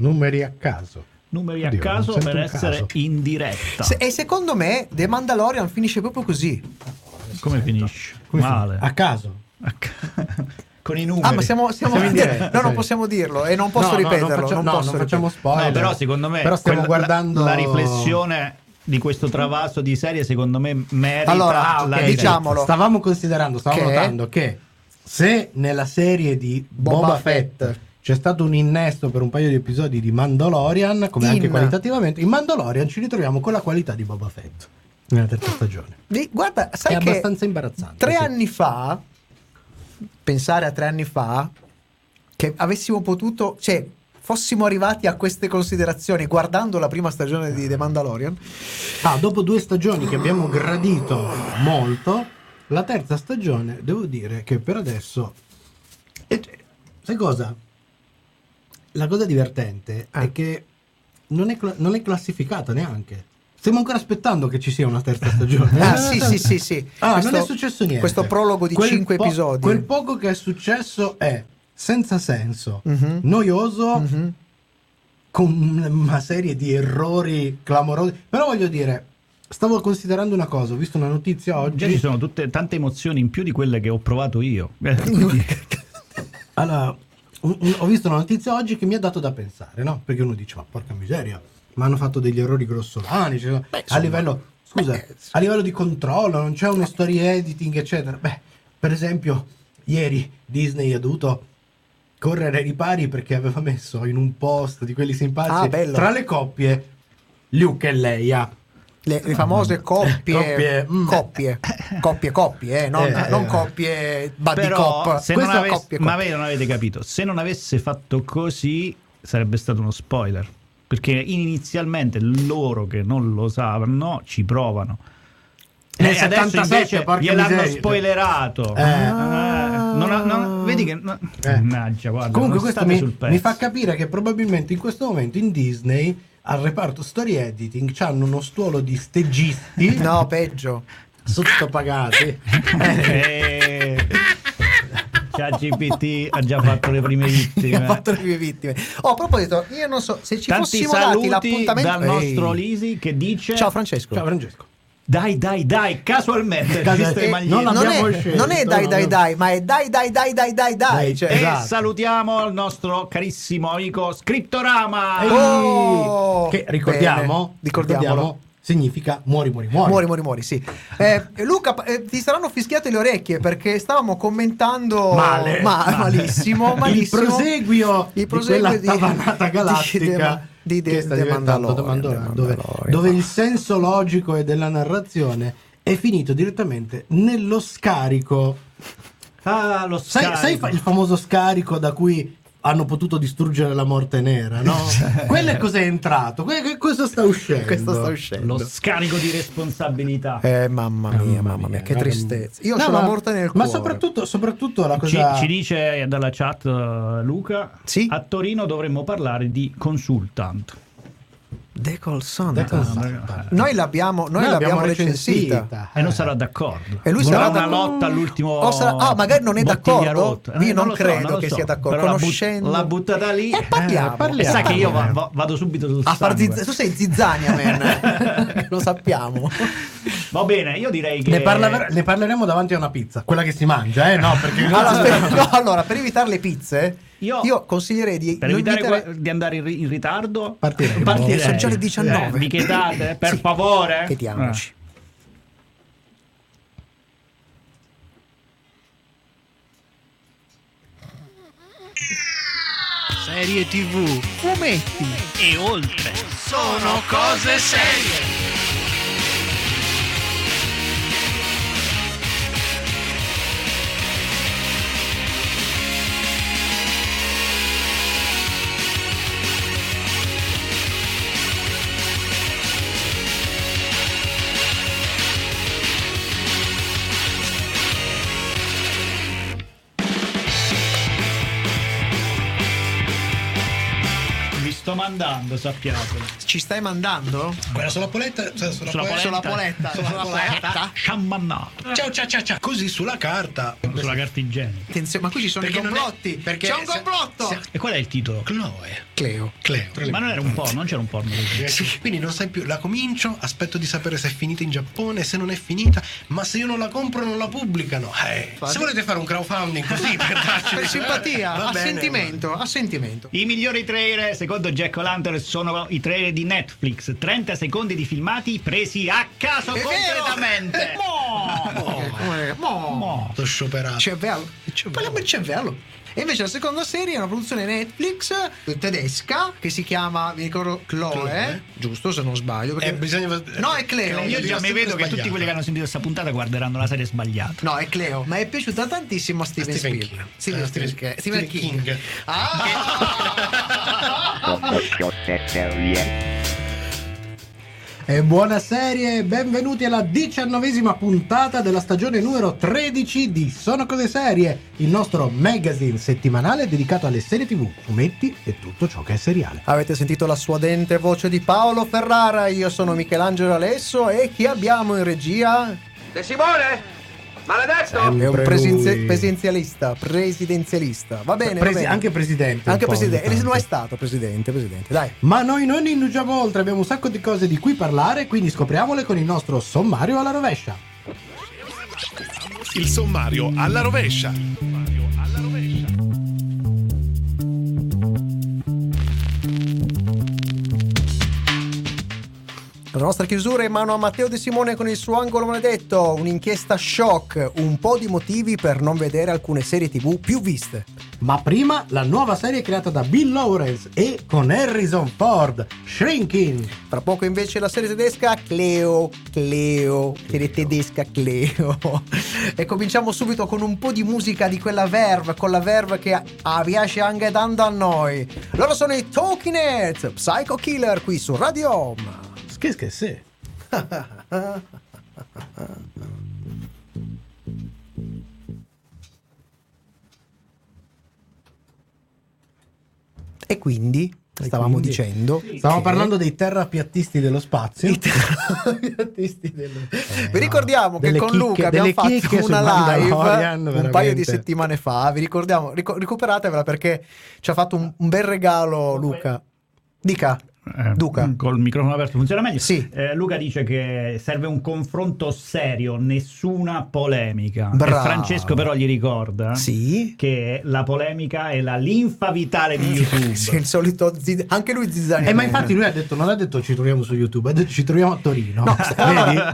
Numeri a caso. Numeri a Oddio, non caso per essere caso. in diretta. Se- e secondo me The Mandalorian finisce proprio così. Come finisce? Come Male. A caso. A ca- Con i numeri. Ah, ma siamo, siamo Siamo in diretta, No, non possiamo dirlo e non posso No, no, ripeterlo. non facciamo, no, posso non facciamo spoiler. No, però secondo me Però stiamo quella- la- guardando la, riflessione di questo travaso di serie secondo me merita Allora, la ok, diretta. diciamolo. Stavamo considerando, stavamo Che- notando che se nella serie di Boba, Boba Fett, Fett. C'è stato un innesto per un paio di episodi di Mandalorian, come In- anche qualitativamente, in Mandalorian ci ritroviamo con la qualità di Boba Fett nella terza stagione. Di- Guarda, sai È che abbastanza imbarazzante. tre sì. anni fa, pensare a tre anni fa, che avessimo potuto, cioè, fossimo arrivati a queste considerazioni guardando la prima stagione di The Mandalorian, Ah, dopo due stagioni che abbiamo gradito molto, la terza stagione, devo dire che per adesso... e- sai cosa? La cosa divertente Ah. è che non è, non è classificata neanche. Stiamo ancora aspettando che ci sia una terza stagione. Ah, sì, sì, sì, sì. Ah, Questo- non è successo niente. questo prologo di Quel cinque po- episodi. Quel poco che è successo è senza senso, Mhm. noioso, Mhm. con una serie di errori clamorosi. Però voglio dire, stavo considerando una cosa, ho visto una notizia oggi. Già ci sono tutte, tante emozioni in più di quelle che ho provato io. Allora, un- un- ho visto una notizia oggi che mi ha dato da pensare, no? Perché uno dice, ma porca miseria, ma hanno fatto degli errori grossolani. cioè, Beh, a livello, scusa, beh, a livello di controllo, non c'è uno story editing, eccetera. Beh, per esempio, ieri Disney ha dovuto correre ai ripari perché aveva messo in un post di quelli simpatici Ah, tra le coppie Luke e Leia. Le, le famose coppie, Coppie, mm. coppie, coppie, coppie, eh, non, Eh, non eh. coppie buddy Però, cop. se non avesse- coppie, ma coppie. voi non avete capito, se non avesse fatto così sarebbe stato uno spoiler. Perché inizialmente loro che non lo sanno ci provano. Nel E adesso 77, invece miseria. spoilerato. Eh. Eh, non ha- non- vedi che. no- Eh. Mannaggia, guarda. Comunque non questo mi, mi fa capire che probabilmente in questo momento in Disney al reparto story editing hanno uno stuolo di stagisti No, peggio. sottopagati. Eh. ChatGPT ha già fatto le prime vittime. ha fatto le mie vittime. Oh, a proposito, io non so se ci Tanti fossimo dati l'appuntamento. dal nostro Ehi. Lisi che dice: Ciao Francesco. Ciao Francesco. Dai, dai, dai, casualmente. Eh, non non, abbiamo è, scelto, non è dai dai dai, ma è dai dai dai dai dai dai. Cioè, E Esatto. salutiamo il nostro carissimo amico Scriptorama. Ehi, Oh, che ricordiamo, bene, ricordiamolo. significa muori, muori, muori. Muori, muori, muori, sì. Eh, Luca, eh, ti saranno fischiate le orecchie perché stavamo commentando Male. ma- Male. malissimo, malissimo. Il proseguio, Il proseguio di quella di- tavanata di- galattica di- di- Mandalorian, The Mandalorian, The dove, Mandalorian. dove il senso logico e della narrazione è finito direttamente nello scarico Ah, lo Sai, sai il famoso scarico da cui hanno potuto distruggere la morte nera, no? Quello è cos'è entrato, que- que- questo sta uscendo. Questo sta uscendo. Lo scarico di responsabilità. Eh, mamma mia, Mamma mamma mia, mia, che tristezza. Io No, ho ma- la morte nel Ma cuore. soprattutto, soprattutto la Ci, cosa... ci dice dalla chat uh, Luca, Sì? a Torino dovremmo parlare di consultant. The Call Son. The Call Ah, Son. Noi l'abbiamo, noi l'abbiamo recensita. E non sarà d'accordo. E lui Sarà sarà una d'accordo. lotta all'ultimo. O sarà- ah, magari non è d'accordo? rotta. Io non so, credo lo che so. sia d'accordo. Però la but- Conoscendo- l'ha buttata lì. E parliamo, Eh, parliamo. E sa che io va- va- vado subito sul A far zizz- tu sei zizzania, man. Lo sappiamo. Va bene, io direi che. Ne, parla- ne parleremo davanti a una pizza, quella che si mangia, eh? No, perché Allora, per, no, allora, per evitare le pizze, Io- io, consiglierei di Per evitare qua- di andare in, ri- in ritardo, Partiremo. partirei. Sono già le 19. Eh, mi chietate, per Sì. favore. Chiediamoci. Serie TV Fumetti. e oltre sono cose serie. Mandando, sappiatelo. Ci stai mandando? Quella sulla poletta, cioè sulla Sulla poletta. Sulla Polenta. poletta, sulla poletta. Sciammannato. Ciao ciao ciao ciao. Così sulla carta. Sulla carta igienica. Attenzione, ma qui ci sono Perché i non è- complotti. perché C'è un complotto. se- E qual è il titolo? Chloe. Cleo. Cleo. Ma non era un po', non c'era un porno così. Quindi non sai più, la comincio, aspetto di sapere se è finita in Giappone, se non è finita, ma se io non la compro non la pubblicano. Eh, Fate- se volete fare un crowdfunding così per darci Per simpatia, a bene, sentimento, a sentimento. I migliori trailer, secondo Jack O'Lantern, sono i trailer di Netflix. 30 secondi di filmati presi a caso È vero! completamente. Mo! Eh, come- mo. Mo! Sto scioperato. cervello. Parliamo di cervello. E invece la seconda serie è una produzione Netflix tedesca che si chiama, mi ricordo, Chloe, Chloe. giusto se non sbaglio. perché- Eh, bisogna- No, è Cleo. Io già mi vedo che tutti quelli che hanno sentito questa puntata guarderanno la serie sbagliata. No, è Cleo, ma è piaciuta tantissimo a Steven, Stephen Spielberg. King. Steven, Eh, Steven- Stephen- Stephen Stephen King. King. Ah! E buona serie, benvenuti alla diciannovesima puntata della stagione numero 13 di Sono Cose Serie, il nostro magazine settimanale dedicato alle serie tv, fumetti e tutto ciò che è seriale. Avete sentito la suadente voce di Paolo Ferrara, io sono Michelangelo Alesso e chi abbiamo in regia? De Simone? Maledetto! Sempre È un lui. presidenzialista, presidenzialista. Va bene, va Presi- bene. anche presidente. Anche presidente, e lo è stato presidente, presidente. Dai. Ma noi non indugiamo oltre, abbiamo un sacco di cose di cui parlare, quindi scopriamole con il nostro sommario alla rovescia. Il sommario alla rovescia. La nostra chiusura è in mano a Matteo De Simone con il suo angolo maledetto, un'inchiesta shock, un po' di motivi per non vedere alcune serie tv più viste. Ma prima la nuova serie creata da Bill Lawrence e con Harrison Ford, Shrinking. Fra poco invece la serie tedesca Cleo, Cleo, serie tedesca Cleo. e cominciamo subito con un po' di musica di quella verve, con la verve che ah, piace anche tanto a noi. Loro sono i Talking Heads, Psycho Killer qui su Radio Home. Che che sì. E quindi, E stavamo quindi- dicendo... Stavamo che- parlando dei terrapiattisti dello spazio. I terrapiattisti dello- Eh, vi ricordiamo che delle con chicche- Luca abbiamo fatto una live un paio di settimane fa. Vi ricordiamo, rico- recuperatevela perché ci ha fatto un, un bel regalo Luca. Dica, Eh, Duca. Col microfono aperto funziona meglio. Sì. Eh, Luca dice che serve un confronto serio, nessuna polemica. E Francesco però gli ricorda Sì. che la polemica è la linfa vitale di YouTube. Sì, il solito zi- anche lui zizzania. Eh, ma infatti lui ha detto, non ha detto ci troviamo su YouTube, ha detto ci troviamo a Torino. No,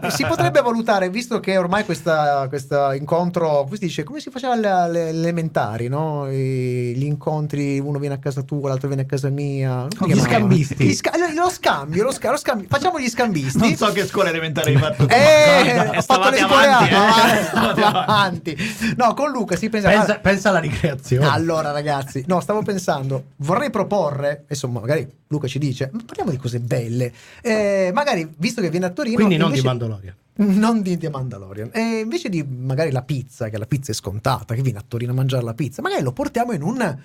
si potrebbe valutare, visto che ormai questa- questo incontro, come si dice, come si faceva alle, alle elementari, no? Gli incontri, uno viene a casa tua, l'altro viene a casa mia. Gli scambisti. Gli sca- lo scambio, lo, sca- lo scambio. Facciamo gli scambisti. Non so che scuola elementare hai fatto. tu, Eh, ma- ho fatto le scuole avanti, avanti, eh. Avanti. No, con Luca si pensa. pensa, pensa alla ricreazione. Allora, ragazzi, no, stavo pensando, vorrei proporre, insomma, magari Luca ci dice, ma parliamo di cose belle. Eh, magari, visto che viene a Torino, Quindi non di invece- Mandalorian. non di The Mandalorian. E invece di magari la pizza, che la pizza è scontata, che viene a Torino a mangiare la pizza, magari lo portiamo in un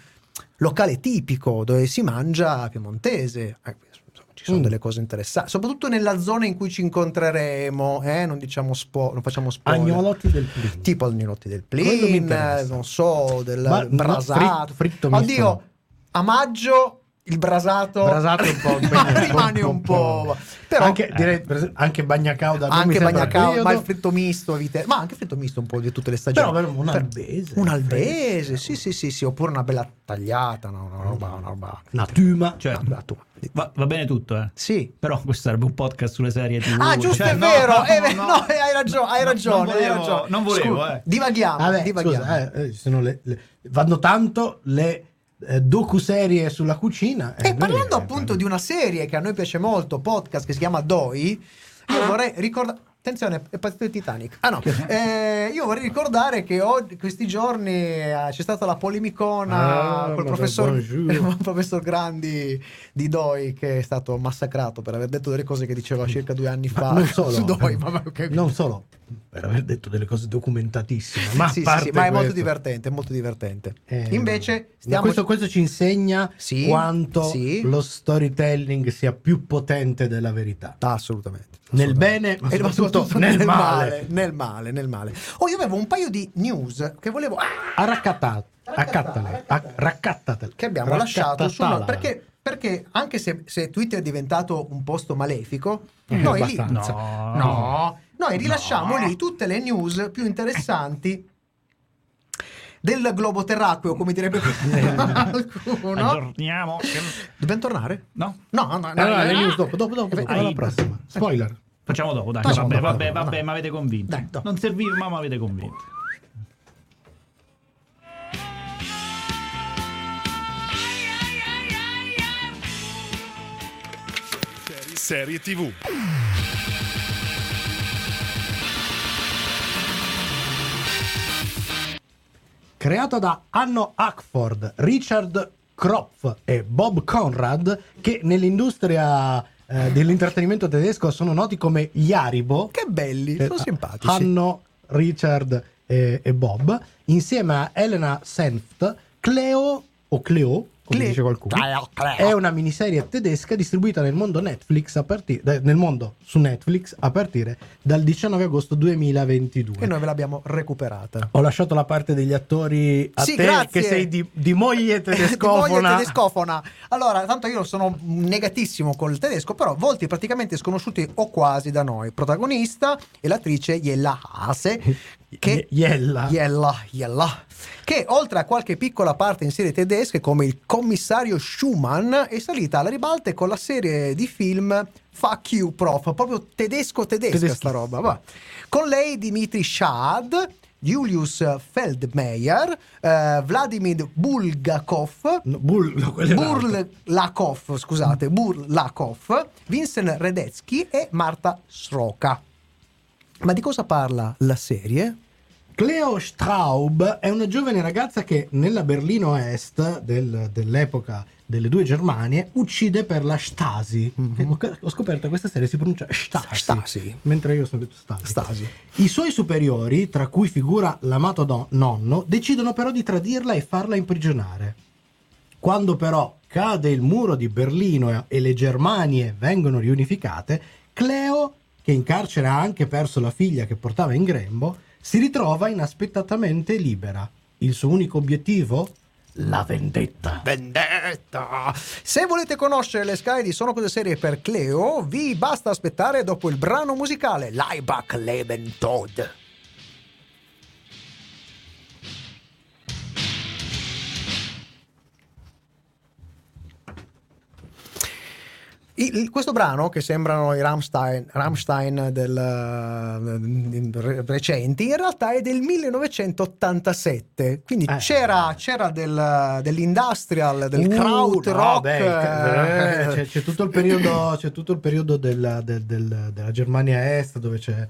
locale tipico dove si mangia piemontese. Sono Mm. delle cose interessanti, soprattutto nella zona in cui ci incontreremo, eh, non diciamo spo- non facciamo spoiler. Agnolotti del Plin. Tipo agnolotti del plin, non so, del Ma brasato. fritto- fritto Oddio, a maggio il brasato, Brasato un po' impegnato, rimane un po'. Però, anche, eh, direi, anche bagnacauda anche periodo. ma il fritto misto, evite- ma anche il fritto misto un po' di tutte le stagioni. Però per un albese. un albese, sì, sì, sì, sì, oppure una bella tagliata, no, una roba, una roba. Una tuma. Cioè, una tua. va, va bene tutto, eh. Sì. Però questo sarebbe un podcast sulle serie TV. Ah, giusto, Cioè, è vero, no, eh, no. no, eh, hai ragione, hai ragione, non volevo- hai ragione. non volevo, Scusa, eh. Divaghiamo, Vabbè, divaghiamo. scusa, eh, eh, sono le- le- vanno tanto le eh, docu-serie sulla cucina. E eh, parlando appunto di una serie che a noi piace molto, podcast che si chiama Doi, io vorrei ricordare. Attenzione, è partito il Titanic. Ah no, eh, io vorrei ricordare che oggi, questi giorni eh, c'è stata la polemicona Ah, col ma professor, professor Grandi di Doi che è stato massacrato per aver detto delle cose che diceva circa due anni Ma fa non solo, su Doi. Vabbè, ok. non solo per aver detto delle cose documentatissime, ma, sì, sì, sì, ma è molto divertente, molto divertente. eh, Invece, ma stiamo... questo, questo ci insegna quanto lo storytelling sia più potente della verità. Assolutamente. Nel bene, ma E soprattutto nel male. Nel male, nel male. Oh, io avevo un paio di news che volevo... ah, Arraccattale, accattale, a- raccattatele. che abbiamo lasciato su perché, perché anche se, se Twitter è diventato un posto malefico, Eh, noi lì abbastanza. No. no, noi rilasciamo lì tutte le news più interessanti del globo terracqueo, come direbbe qualcuno. Aggiorniamo. Dobbiamo tornare? No? No, no, no. Allora, no. news dopo, dopo, dopo, dopo, alla prossima. Spoiler. Facciamo dopo, dai. Facciamo vabbè, dopo, vabbè, dopo, vabbè, ma avete convinto. Dai, dopo. non serviva, ma mi avete convinto. Serie TV. Creato da Anno Ackford, Richard Kropf e Bob Conrad, che nell'industria eh, dell'intrattenimento tedesco sono noti come gli Aribo. Che belli, Eh, sono simpatici. Hanno, Richard e, e Bob, insieme a Elena Senft, Cleo o Cleo, come Cle- dice qualcuno. Cleo, Cleo. È una miniserie tedesca distribuita nel mondo Netflix a partire nel mondo su Netflix a partire dal 19 agosto 2022. E noi ve l'abbiamo recuperata. Ho lasciato la parte degli attori a Sì, te grazie. che sei di, di moglie Di moglie tedescofona. tedescofona. Allora, tanto io sono negatissimo col tedesco, però volti praticamente sconosciuti o quasi da noi. Protagonista e l'attrice Jella Hase, che Jella. Jella, Jella, che oltre a qualche piccola parte in serie tedesche come il commissario Schumann è salita alla ribalta con la serie di film Fuck You Prof, proprio tedesco tedesca Tedeschi. sta roba, va. Con lei Dimitri Schad, Julius Feldmeier, eh, Vladimir Bulgakov, No, Bull, no. Burlakov, scusate, Burlakov, Vincent Redetsky e Marta Sroka. Ma di cosa parla la serie? Cleo Straub è una giovane ragazza che nella Berlino Est del- dell'epoca delle due Germanie uccide per la Stasi. Che Ho, scoperto che questa serie si pronuncia Stasi, Stasi. mentre io sono detto Stasi. Stasi. I suoi superiori, tra cui figura l'amato do- nonno, decidono però di tradirla e farla imprigionare. Quando però cade il muro di Berlino e le Germanie vengono riunificate, Cleo, che in carcere ha anche perso la figlia che portava in grembo, si ritrova inaspettatamente libera. Il suo unico obiettivo? La vendetta. Vendetta! Se volete conoscere le scale di Sono Cose Serie per Cleo, vi basta aspettare dopo il brano musicale Leibach Leben Tod. Il- questo brano, che sembrano i Rammstein, Rammstein del, re- recenti, in realtà è del 1987. Quindi Eh. c'era, c'era del- dell'industrial, del Uh, no, rock. beh, eh, c'è, c'è tutto il periodo, c'è tutto il periodo della, del- del- della Germania Est dove c'è,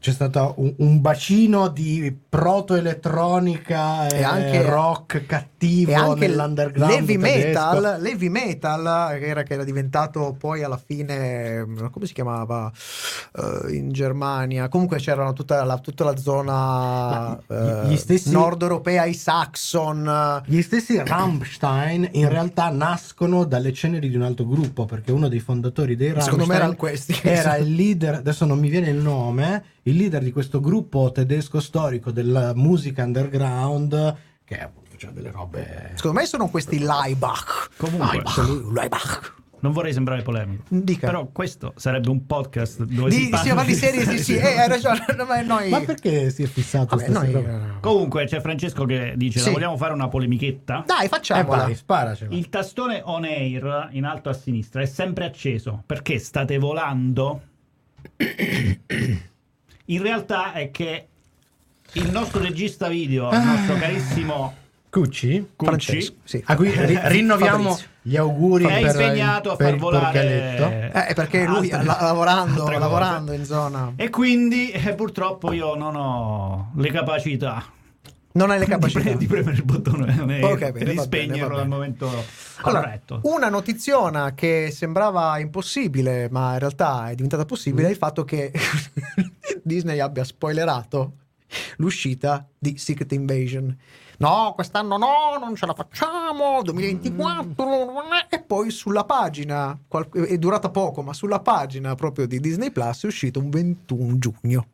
c'è stato un, un bacino di proto-elettronica e, E anche- rock cattivo e anche nell'underground tedesco. metal, l'heavy metal che era, che era diventato poi alla fine come si chiamava Eh, in Germania comunque c'erano tutta la, tutta la zona Ma gli stessi- nord europea i Saxon Gli stessi Rammstein in realtà nascono dalle ceneri di un altro gruppo perché uno dei fondatori dei Rammstein Secondo me erano questi. era il leader, adesso non mi viene il nome, il leader di questo gruppo tedesco storico della musica underground che appunto faceva delle robe secondo me sono questi Leibach Comunque, Leibach. non vorrei sembrare polemico. Dica. Però questo sarebbe un podcast dove di, si parla di serie sì sì eh, hai ragione ma noi Ma perché si è fissato Vabbè, noi- stasera? Comunque c'è Francesco che dice: Sì. "La vogliamo fare una polemichetta?" dai Eh facciamola vai, sparacela. Il tastone on air in alto a sinistra è sempre acceso perché state volando. In realtà è che il nostro regista video, il nostro carissimo Cucci? Francesco, sì. A cui ri- rinnoviamo Fabrizio. gli auguri È per, impegnato a per far volare. Eh, perché lui altre- la- lavorando, lavorando in zona E quindi eh, purtroppo io non ho le capacità non hai le di, capacità. pre- di premere il bottone e Ok, bene, di va bene, spegnerlo al momento Allora, corretto. una notiziona che sembrava impossibile, ma in realtà è diventata possibile, è il fatto che Disney abbia spoilerato l'uscita di Secret Invasion. No, quest'anno no, non ce la facciamo, 2024. E poi sulla pagina, è durata poco, ma sulla pagina proprio di Disney Plus è uscito un 21 giugno.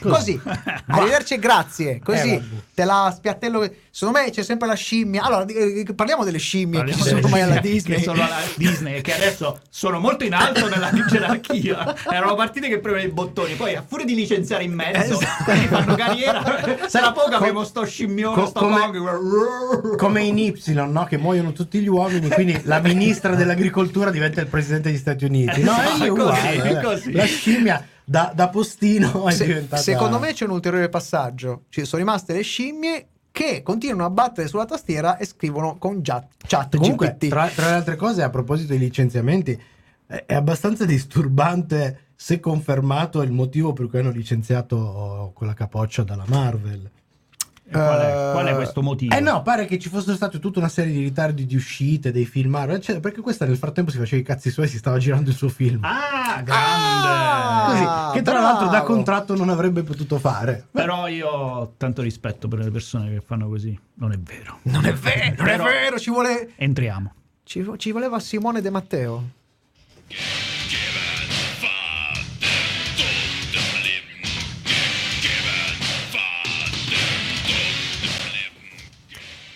Così, arrivederci e grazie. Così Eh, te la spiattello. Secondo me c'è sempre la scimmia. Allora, eh, parliamo delle scimmie Parliamo che sono ormai alla Disney. che sono alla Disney che adesso sono molto in alto nella gerarchia erano partite che premevano i bottoni poi a furia di licenziare in mezzo Esatto. fanno carriera sarà poco co- abbiamo sto scimmione co- sto come-. Come in Y, no? Che muoiono tutti gli uomini, quindi la ministra dell'agricoltura diventa il presidente degli Stati Uniti. No, Esatto, è è così, uguale, eh. così. La scimmia da, da postino è Se- diventata... secondo me c'è un ulteriore passaggio. Ci sono rimaste le scimmie che continuano a battere sulla tastiera e scrivono con chat, chat Comunque, tra, tra le altre cose, a proposito dei licenziamenti, è, è abbastanza disturbante se confermato il motivo per cui hanno licenziato quella capoccia dalla Marvel. Qual, è, Eh, qual è questo motivo Eh no, pare che ci fossero state tutta una serie di ritardi di uscite dei film Marvel, eccetera, perché questa nel frattempo si faceva i cazzi suoi e si stava girando il suo film. ah grande Ah! Così, che tra l'altro da bravo. contratto non avrebbe potuto fare. però io ho tanto rispetto per le persone che fanno così non è vero non è vero, non è vero, ci vuole entriamo ci, ci voleva Simone De Matteo.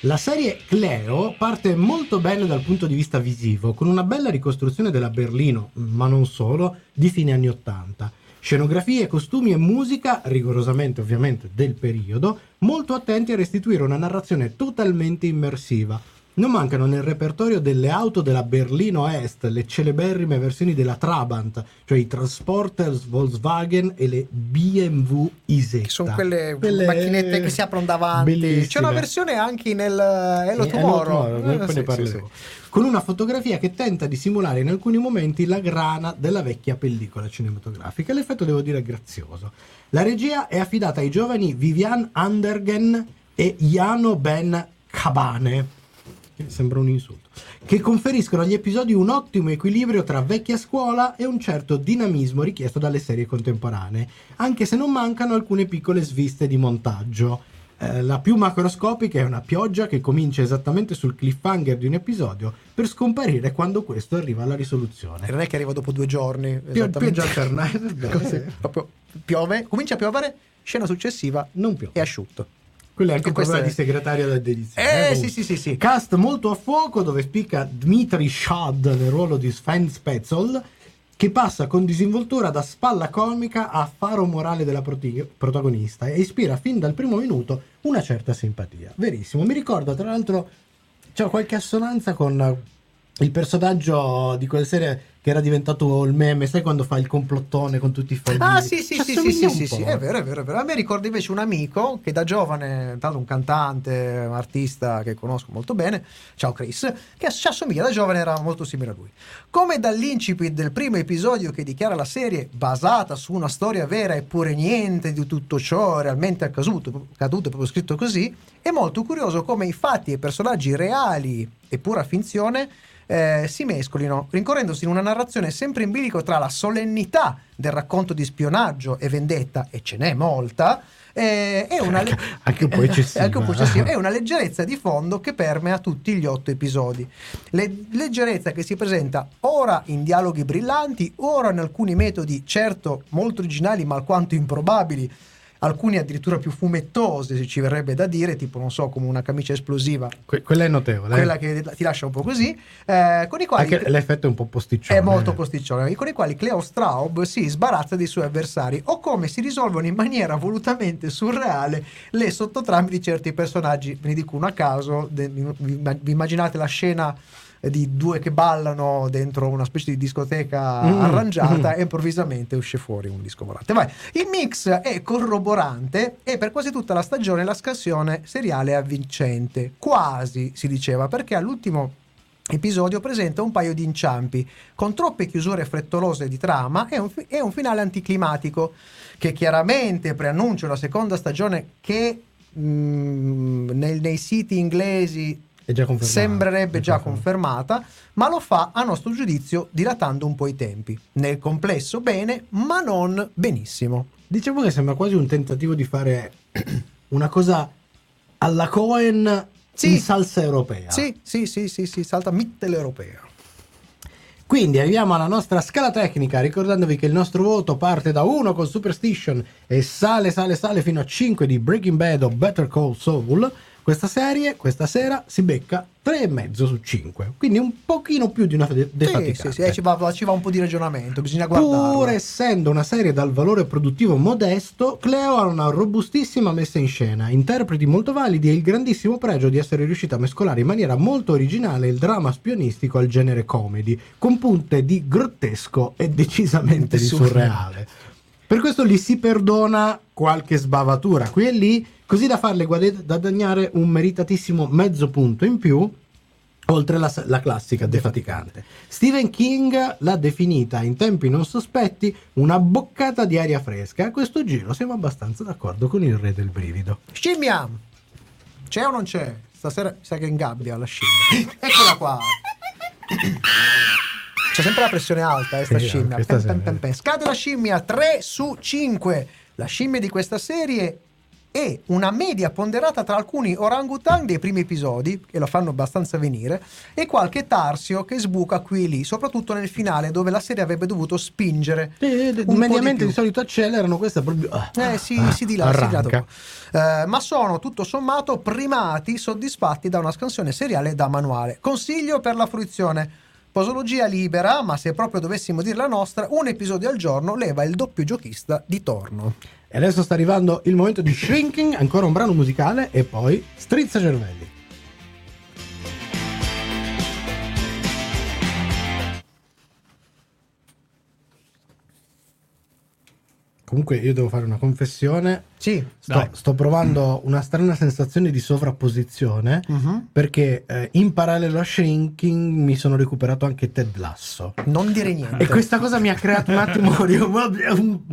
La serie Cleo parte molto bene dal punto di vista visivo, con una bella ricostruzione della Berlino, ma non solo, di fine anni Ottanta. Scenografie, costumi e musica, rigorosamente ovviamente del periodo, molto attenti a restituire una narrazione totalmente immersiva. Non mancano nel repertorio delle auto della Berlino Est, le celeberrime versioni della Trabant, cioè i Transporters Volkswagen e le BMW Isetta. Che sono quelle, Quelle- macchinette che si aprono davanti. C'è Bellissime. una versione anche nel Hello Eh, Tomorrow. Hello Tomorrow, Eh, sì, ne sì, parleremo. sì. Con una fotografia che tenta di simulare in alcuni momenti la grana della vecchia pellicola cinematografica. L'effetto, devo dire, è grazioso. La regia è affidata ai giovani Vivian Andergen e Jano Ben Cabane, che sembra un insulto, che conferiscono agli episodi un ottimo equilibrio tra vecchia scuola e un certo dinamismo richiesto dalle serie contemporanee, anche se non mancano alcune piccole sviste di montaggio. Eh, la più macroscopica è una pioggia che comincia esattamente sul cliffhanger di un episodio per scomparire quando questo arriva alla risoluzione. Non è che arriva dopo due giorni. Pio- pioggia alternata. Così, proprio piove, comincia a piovere, scena successiva Non più. è asciutto. Quello è anche è- di segretaria da dedizione. Eh, comunque. sì, sì, sì, sì. Cast molto a fuoco dove spicca Dmitry Shad nel ruolo di Sven Spetzel che passa con disinvoltura da spalla comica a faro morale della proti- protagonista e ispira fin dal primo minuto una certa simpatia. Verissimo, mi ricorda tra l'altro c'è qualche assonanza con il personaggio di quella serie che era diventato il meme, sai quando fa il complottone con tutti i fogli? Ah, sì, sì, sì, sì, sì, sì, sì, è vero, è vero, è vero. A me ricorda invece un amico che da giovane, tanto un cantante, un artista che conosco molto bene, ciao Chris, che ci assomiglia da giovane, era molto simile a lui. Come dall'incipit del primo episodio che dichiara la serie basata su una storia vera eppure niente di tutto ciò realmente accaduto, accaduto proprio scritto così, è molto curioso come i fatti e i personaggi reali e pura finzione eh, si mescolino, rincorrendosi in una narrazione sempre in bilico tra la solennità del racconto di spionaggio e vendetta, e ce n'è molta, eh, e una, Anche- anche eccessiva. anche un e una leggerezza di fondo che permea tutti gli otto episodi. Le- leggerezza che si presenta ora in dialoghi brillanti, ora in alcuni metodi certo molto originali ma alquanto improbabili, alcuni addirittura più fumettosi, se ci verrebbe da dire, tipo non so, come una camicia esplosiva, Que- quella è notevole. eh. quella che ti lascia un po' così, eh, con i quali Anche l'effetto è un po' posticcione. è molto posticcione, con i quali Cleo Straub si sbarazza dei suoi avversari o come si risolvono in maniera volutamente surreale le sottotrame di certi personaggi. Ve ne dico uno a caso, de- vi immaginate la scena eh, di due che ballano dentro una specie di discoteca Mm. arrangiata Mm. e improvvisamente usce fuori un disco volante. Vai. Il mix è corroborante e per quasi tutta la stagione la scansione seriale è avvincente. Quasi si diceva perché all'ultimo episodio presenta un paio di inciampi con troppe chiusure frettolose di trama e un, fi- e un finale anticlimatico che chiaramente preannuncia una seconda stagione che mm, nel- nei siti inglesi già sembrerebbe già confermata, ma lo fa a nostro giudizio dilatando un po' i tempi. Nel complesso bene, ma non benissimo. Diciamo che sembra quasi un tentativo di fare una cosa alla Cohen Sì. in salsa europea. Sì, sì, sì, sì, sì, salta mitteleuropea. Quindi arriviamo alla nostra scala tecnica, ricordandovi che il nostro voto parte da 1 con Superstition e sale, sale, sale fino a 5 di Breaking Bad o Better Call Saul. Questa serie, questa sera, si becca 3,5 su 5. Quindi un pochino più di una de- Sì, defaticante. sì, sì, eh, ci, va, ci va un po' di ragionamento, bisogna guardarla. Pur essendo una serie dal valore produttivo modesto, Cleo ha una robustissima messa in scena, interpreti molto validi e il grandissimo pregio di essere riuscita a mescolare in maniera molto originale il dramma spionistico al genere comedy, con punte di grottesco e decisamente di surreale. Per questo gli si perdona qualche sbavatura qui e lì, così da farle guad- guadagnare un meritatissimo mezzo punto in più, oltre la, la classica defaticante. Stephen King l'ha definita in tempi non sospetti una boccata di aria fresca. A questo giro siamo abbastanza d'accordo con il re del brivido. Scimmia! C'è o non c'è? Stasera mi sa che è in gabbia la scimmia. Eccola qua. C'è sempre la pressione alta, eh, sta Sì, scimmia. Pem, pem, pem, pem. Scade la scimmia 3 su 5. La scimmia di questa serie è una media ponderata tra alcuni orangutan dei primi episodi, che lo fanno abbastanza venire, e qualche tarsio che sbuca qui e lì, soprattutto nel finale dove la serie avrebbe dovuto spingere. un po' di mediamente di, solito accelerano, questa proprio... ah, Eh sì, ah, si si un po'. Eh, ma sono tutto sommato primati soddisfatti da una scansione seriale da manuale. Consiglio per la fruizione. Posologia libera, ma se proprio dovessimo dire la nostra, un episodio al giorno leva il doppio giochista di torno. E adesso sta arrivando il momento di Shrinking, ancora un brano musicale e poi Strizza Cervelli. Comunque io devo fare una confessione. Sì. Sto, sto provando una strana sensazione di sovrapposizione Mhm. perché eh, in parallelo a Shrinking mi sono recuperato anche Ted Lasso. Non dire niente. E questa cosa mi ha creato un attimo.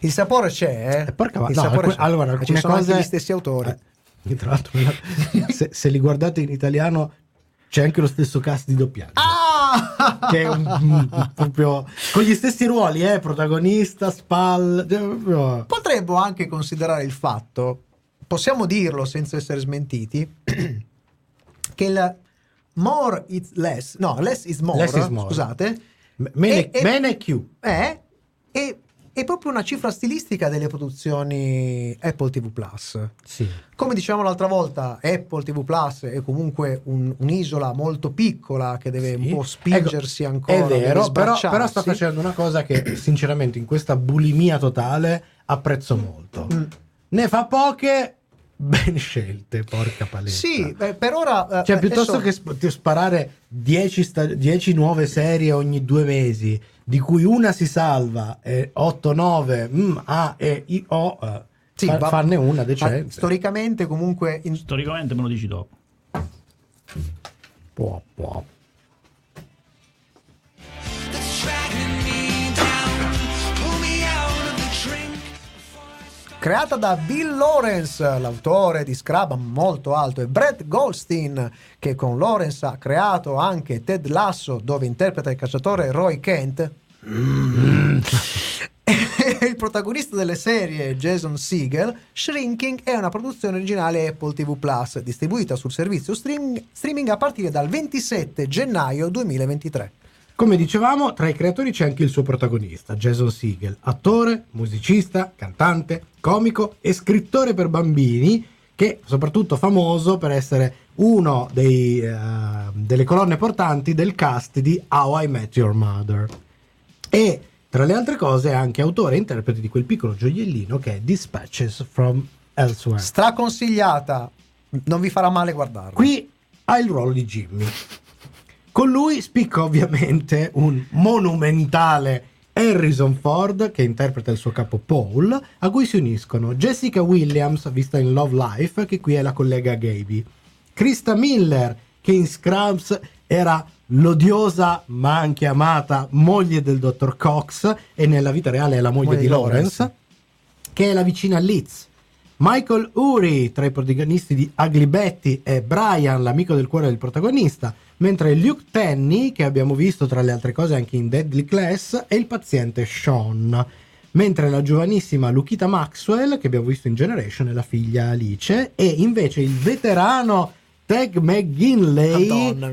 Il sapore c'è, eh? Eh, porca va- Il no, sapore alcune- c'è. allora, alcune ci sono cose- anche gli stessi autori. Eh, tra l'altro, se, se li guardate in italiano c'è anche lo stesso cast di doppiaggio. Ah! Che è un- un- proprio con gli stessi ruoli, eh, protagonista, spal. cioè, Potremmo anche considerare il fatto, possiamo dirlo senza essere smentiti, che il more is less, no, less is more, Less is more. scusate, M- Mene, E- e- Mene Q. è, è, è proprio una cifra stilistica delle produzioni Apple TV Plus. Sì. Come dicevamo l'altra volta, Apple TV Plus è comunque un- un'isola molto piccola che deve Sì. un po' spingersi Ecco, ancora. È vero, però, però sta facendo una cosa che sinceramente in questa bulimia totale apprezzo molto. Mm. Ne fa poche ben scelte, porca paletta. Sì, beh, per ora... eh, Cioè, piuttosto adesso- che sp- sparare 10 nuove serie ogni due mesi, di cui una si salva, e 8-9 mm, A e I O, eh, Sì, fa- va- farne una decente. storicamente comunque in- Storicamente me lo dici dopo. Può, può. Creata da Bill Lawrence, l'autore di Scrub molto alto, e Brett Goldstein, che con Lawrence ha creato anche Ted Lasso, dove interpreta il cacciatore Roy Kent. il protagonista delle serie Jason Segel, Shrinking è una produzione originale Apple TV Plus, distribuita sul servizio stream- streaming a partire dal 27 gennaio 2023. Come dicevamo, tra i creatori c'è anche il suo protagonista, Jason Segel, attore, musicista, cantante, comico e scrittore per bambini, che soprattutto famoso per essere uno dei, eh, delle colonne portanti del cast di How I Met Your Mother. E tra le altre cose è anche autore e interprete di quel piccolo gioiellino che è Dispatches from Elsewhere. Straconsigliata, non vi farà male guardarla. Qui ha il ruolo di Jimmy. Con lui spicca ovviamente un monumentale Harrison Ford che interpreta il suo capo Paul, a cui si uniscono Jessica Williams, vista in Love Life, che qui è la collega Gaby, Krista Miller, che in Scrubs era l'odiosa ma anche amata moglie del dottor Cox e nella vita reale è la moglie, Moglie di Lawrence, Lawrence. che è la vicina Liz. Michael Uri, tra i protagonisti di Ugly Betty, e Brian, l'amico del cuore del protagonista, mentre Luke Tenny, che abbiamo visto tra le altre cose anche in Deadly Class, è il paziente Sean. Mentre la giovanissima Lukita Maxwell, che abbiamo visto in Generation, è la figlia Alice, e invece il veterano Tag McGinley,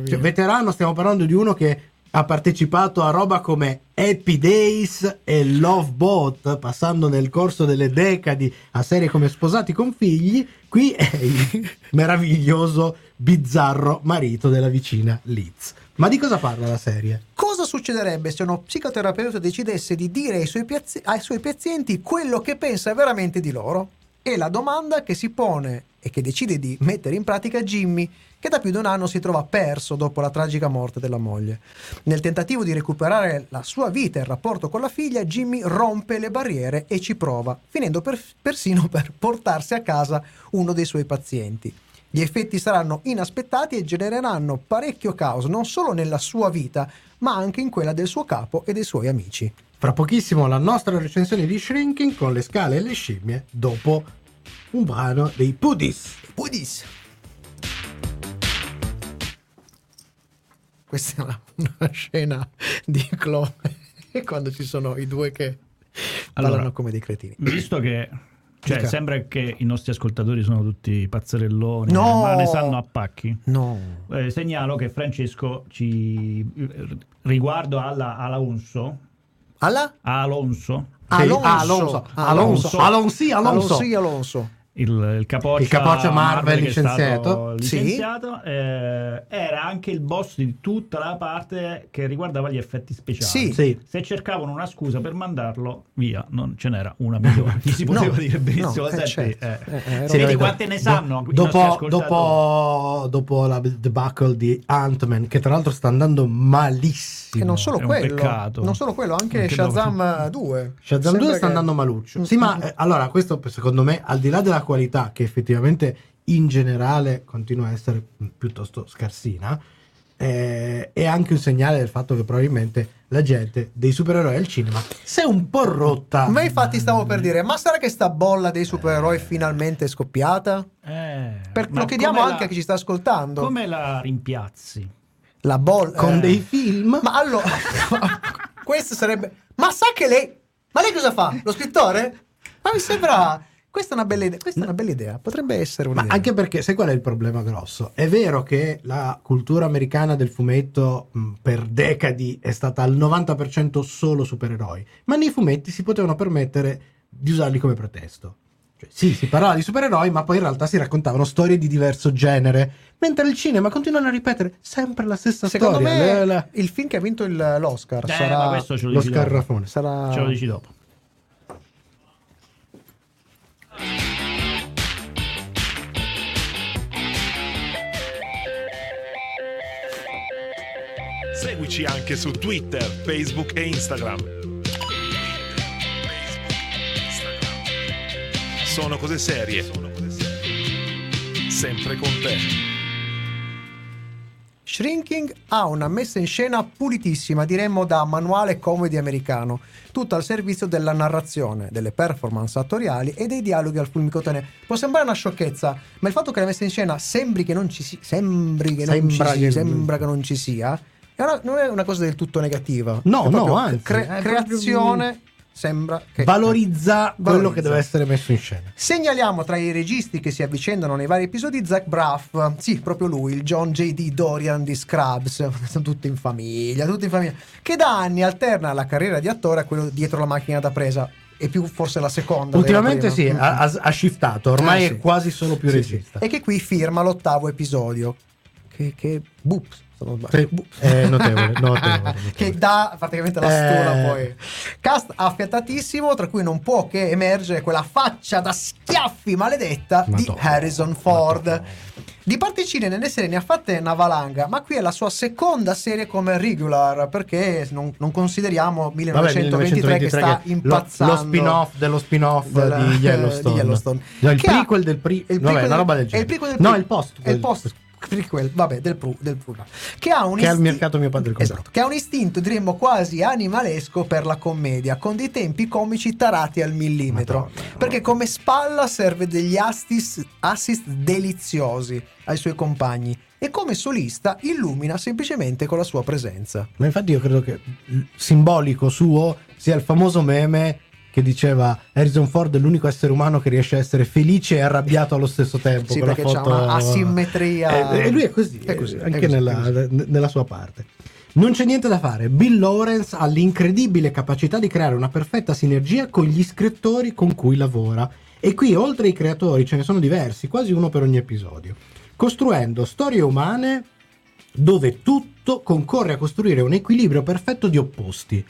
cioè, veterano stiamo parlando di uno che ha partecipato a roba come Happy Days e Love Boat, passando nel corso delle decadi a serie come Sposati con figli, qui è il meraviglioso, bizzarro marito della vicina Liz. Ma di cosa parla la serie? Cosa succederebbe se uno psicoterapeuta decidesse di dire ai suoi, piaz- ai suoi pazienti quello che pensa veramente di loro? È la domanda che si pone e che decide di mettere in pratica Jimmy, che da più di un anno si trova perso dopo la tragica morte della moglie. Nel tentativo di recuperare la sua vita e il rapporto con la figlia, Jimmy rompe le barriere e ci prova, finendo per- persino per portarsi a casa uno dei suoi pazienti. Gli effetti saranno inaspettati e genereranno parecchio caos non solo nella sua vita, ma anche in quella del suo capo e dei suoi amici. Fra pochissimo la nostra recensione di Shrinking con le scale e le scimmie dopo un brano dei Pudis. Pudis. Questa è una, una scena di Chloe quando ci sono i due che parlano Allora, come dei cretini. Visto che cioè, Dica. sembra che i nostri ascoltatori sono tutti pazzerelloni, No! ma ne sanno a pacchi. No. Eh, segnalo che Francesco ci riguardo alla Alonso, Alla? Alonso, Alonso. Alonso. Alonso. Alonsi, Alonso. Alonso. Alonso. Il, il capoccia, Il capoccia Marvel è stato licenziato. Sì. licenziato, eh, era anche il boss di tutta la parte che riguardava gli effetti speciali. Sì. Sì. Se cercavano una scusa per mandarlo via, non ce n'era una migliore. Gli si poteva No, dire benissimo. no, eh, senti, certo. eh, Eh, eh, vedi quante ne sanno? do- dopo, dopo, dopo la debacle di Ant-Man, che tra l'altro sta andando malissimo. E non solo quello, non solo quello, anche, Anche Shazam 2. Shazam 2 Sembra sta che- andando maluccio. Sì, ma eh, allora questo secondo me, al di là della qualità, che effettivamente in generale continua a essere piuttosto scarsina, eh, è anche un segnale del fatto che probabilmente la gente dei supereroi al cinema si è un po' rotta. Ma infatti stavo per dire, ma sarà che sta bolla dei supereroi finalmente è scoppiata? Eh, Per- lo chiediamo anche la- a chi ci sta ascoltando. Come la rimpiazzi? La bolla con eh. dei film. Ma allora questo sarebbe Ma sa che lei Ma lei cosa fa? Lo scrittore? Ma mi sembra questa è una bella idea, questa è una bella idea, potrebbe essere Ma un'idea. anche perché, sai qual è il problema grosso? È vero che la cultura americana del fumetto mh, per decadi è stata al 90% solo supereroi, ma nei fumetti si potevano permettere di usarli come pretesto. Cioè, sì, si parlava di supereroi, ma poi in realtà si raccontavano storie di diverso genere, mentre il cinema continuano a ripetere sempre la stessa Secondo storia. me la- la- il film che ha vinto il- l'Oscar Eh, ma sarà questo ce lo lo dici dopo. scarrafone. sarà Ce lo dici dopo. Seguici anche su Twitter, Facebook e Instagram. Sono cose serie. Sempre con te. Shrinking ha una messa in scena pulitissima, diremmo da manuale comedy americano, tutto al servizio della narrazione, delle performance attoriali e dei dialoghi al fulmicotone. Può sembrare una sciocchezza, ma il fatto che la messa in scena sembri che non ci sia, sembri che non Sembra ci sia, che- sembra che non ci sia, è una- non è una cosa del tutto negativa. No, È proprio no, anzi, cre- proprio- creazione sembra che Valorizza quello Valorizza. che deve essere messo in scena. Segnaliamo tra i registi che si avvicendano nei vari episodi Zach Braff, sì, proprio lui, il John J.D. Dorian di Scrubs, sono tutti in famiglia, tutti in famiglia, che da anni alterna la carriera di attore a quello dietro la macchina da presa, e più forse la seconda. Ultimamente della sì, ha, ha- shiftato, ormai Eh, sì. è quasi solo più Sì, regista. sì. E che qui firma l'ottavo episodio. Che, che boop, se non sbaglio. È notevole, notevole, notevole. che dà praticamente la Eh. stura poi. Cast affiatatissimo, tra cui non può che emergere quella faccia da schiaffi maledetta di Madonna, Harrison Ford. Madonna. Di particine nelle serie ne ha fatte una valanga, ma qui è la sua seconda serie come regular, perché non, non consideriamo 1923, che sta che- lo- impazzando. Lo, spin-off dello spin-off Della- di Yellowstone. di Yellowstone. No, il Che ha- prequel del pre- il vabbè, prequel una del- roba del è genere. il prequel del No, pre- il post. è il post prequel, vabbè, del, pru, del prequel. Che ha un Che isti- mercato mio padre comprato. Esatto, che ha un istinto, diremmo quasi animalesco per la commedia, con dei tempi comici tarati al millimetro. Madonna, perché come spalla serve degli assist, assist deliziosi ai suoi compagni e come solista illumina semplicemente con la sua presenza. Ma infatti io credo che simbolico suo sia il famoso meme che diceva Harrison Ford è l'unico essere umano che riesce a essere felice e arrabbiato allo stesso tempo. Sì, perché foto- una asimmetria- E, e lui è così, È così, eh, anche è così, nella, è così. nella sua parte. Non c'è niente da fare. Bill Lawrence ha l'incredibile capacità di creare una perfetta sinergia con gli scrittori con cui lavora. E qui, oltre ai creatori, ce ne sono diversi, quasi uno per ogni episodio, costruendo storie umane dove tutto concorre a costruire un equilibrio perfetto di opposti.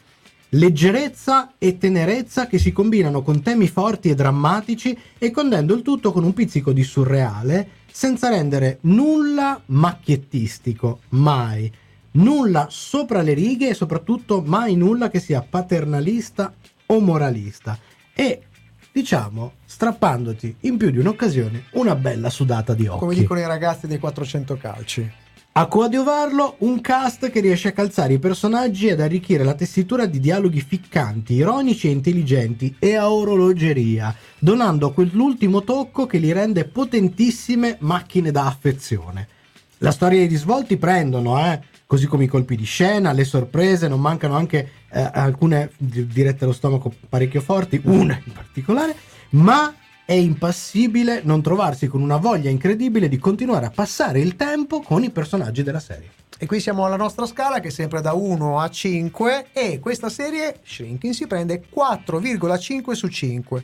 Leggerezza e tenerezza che si combinano con temi forti e drammatici e condendo il tutto con un pizzico di surreale, senza rendere nulla macchiettistico, mai. Nulla sopra le righe e soprattutto mai nulla che sia paternalista o moralista. E diciamo, strappandoti in più di un'occasione una bella sudata di occhi. Come dicono i ragazzi dei 400 calci. A coadiuvarlo un cast che riesce a calzare i personaggi ed arricchire la tessitura di dialoghi ficcanti, ironici e intelligenti e a orologeria, donando quell'ultimo tocco che li rende potentissime macchine da affezione. La storia e i risvolti prendono, eh, così come i colpi di scena, le sorprese, non mancano anche eh, alcune di- dirette allo stomaco parecchio forti, una in particolare, ma è impassibile non trovarsi con una voglia incredibile di continuare a passare il tempo con i personaggi della serie. E qui siamo alla nostra scala che è sempre da 1 a 5 e questa serie Shrinking si prende 4,5 su 5.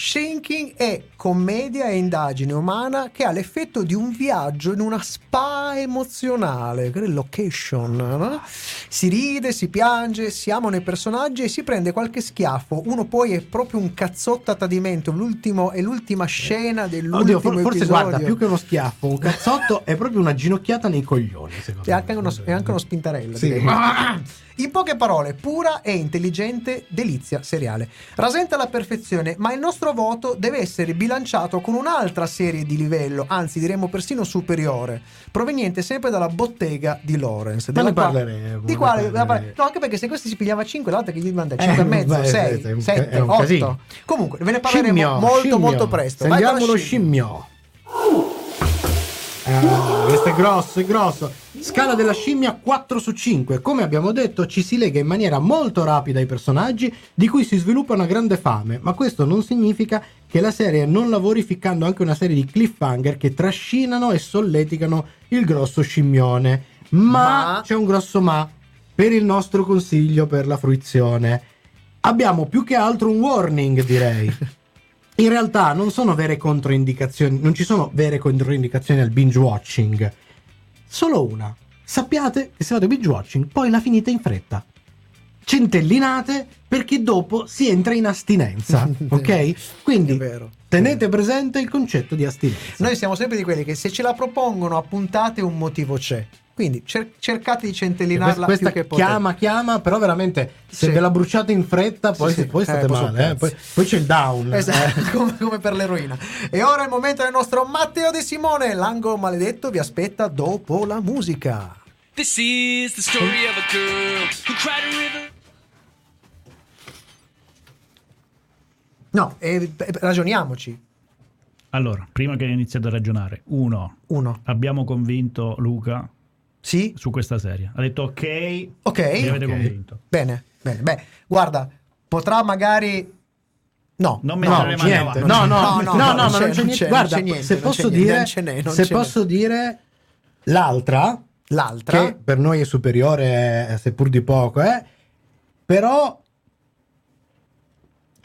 Shrinking è commedia e indagine umana che ha l'effetto di un viaggio in una spa emozionale, che è location. no? Si ride, si piange, si amano i personaggi e si prende qualche schiaffo. Uno poi è proprio un cazzotto a tradimento. L'ultimo, è l'ultima scena dell'ultimo Oddio, for- forse episodio. guarda, più che uno schiaffo, un cazzotto è proprio una ginocchiata nei coglioni, secondo E me. anche uno, e anche uno spintarello. Sì. In poche parole, pura e intelligente delizia seriale. Rasenta alla perfezione, ma il nostro voto deve essere bilanciato con un'altra serie di livello, anzi diremmo persino superiore, proveniente sempre dalla bottega di Lawrence. Ma ne qua- parleremo, Di quale, parleremo. no, anche perché se questo si pigliava 5, l'altra che gli manda Eh, 5 e mezzo, beh, 6, è un- 7, è un 8. casino. Comunque, ve ne parleremo Scimmio, molto scimmio. molto presto. La lo scimmia. scimmio. Ah, questo è grosso, è grosso. Scala della scimmia 4 su 5. Come abbiamo detto, ci si lega in maniera molto rapida ai personaggi di cui si sviluppa una grande fame, ma questo non significa che la serie non lavori ficcando anche una serie di cliffhanger che trascinano e solleticano il grosso scimmione. Ma, Ma- c'è un grosso ma per il nostro consiglio per la fruizione. Abbiamo più che altro un warning, direi. In realtà non sono vere controindicazioni, non ci sono vere controindicazioni al binge watching. Solo una. Sappiate che se fate binge watching, poi la finite in fretta. Centellinate perché dopo si entra in astinenza, ok? Quindi tenete presente il concetto di astinenza. Noi siamo sempre di quelli che se ce la propongono a puntate un motivo c'è. Quindi cer- cercate di Questa, centellinarla questa più che potete. chiama, chiama, però veramente se Sì. ve la bruciate in fretta, poi, Sì, sì. poi state Eh, poi sono male. eh. Poi, poi c'è il down. Esatto, eh. come, come per l'eroina. E ora è il momento del nostro Matteo De Simone. L'angolo maledetto vi aspetta dopo la musica. This is the story of a girl who cried a river. No, eh, eh, ragioniamoci. Allora, prima che iniziate a ragionare, uno, Uno. abbiamo convinto Luca Sì? su questa serie. Ha detto ok, Ok. mi avete ok. convinto. Bene, bene. Beh, guarda, potrà magari... No, Non no, mettere le mani niente. avanti. No, no, No, no, no, no, no, ma non c'è- non c'è non niente. Guarda, non c'è niente, se non posso dire, n'è, se posso dire l'altra, L'altra... che per noi è superiore, eh, seppur di poco, eh, però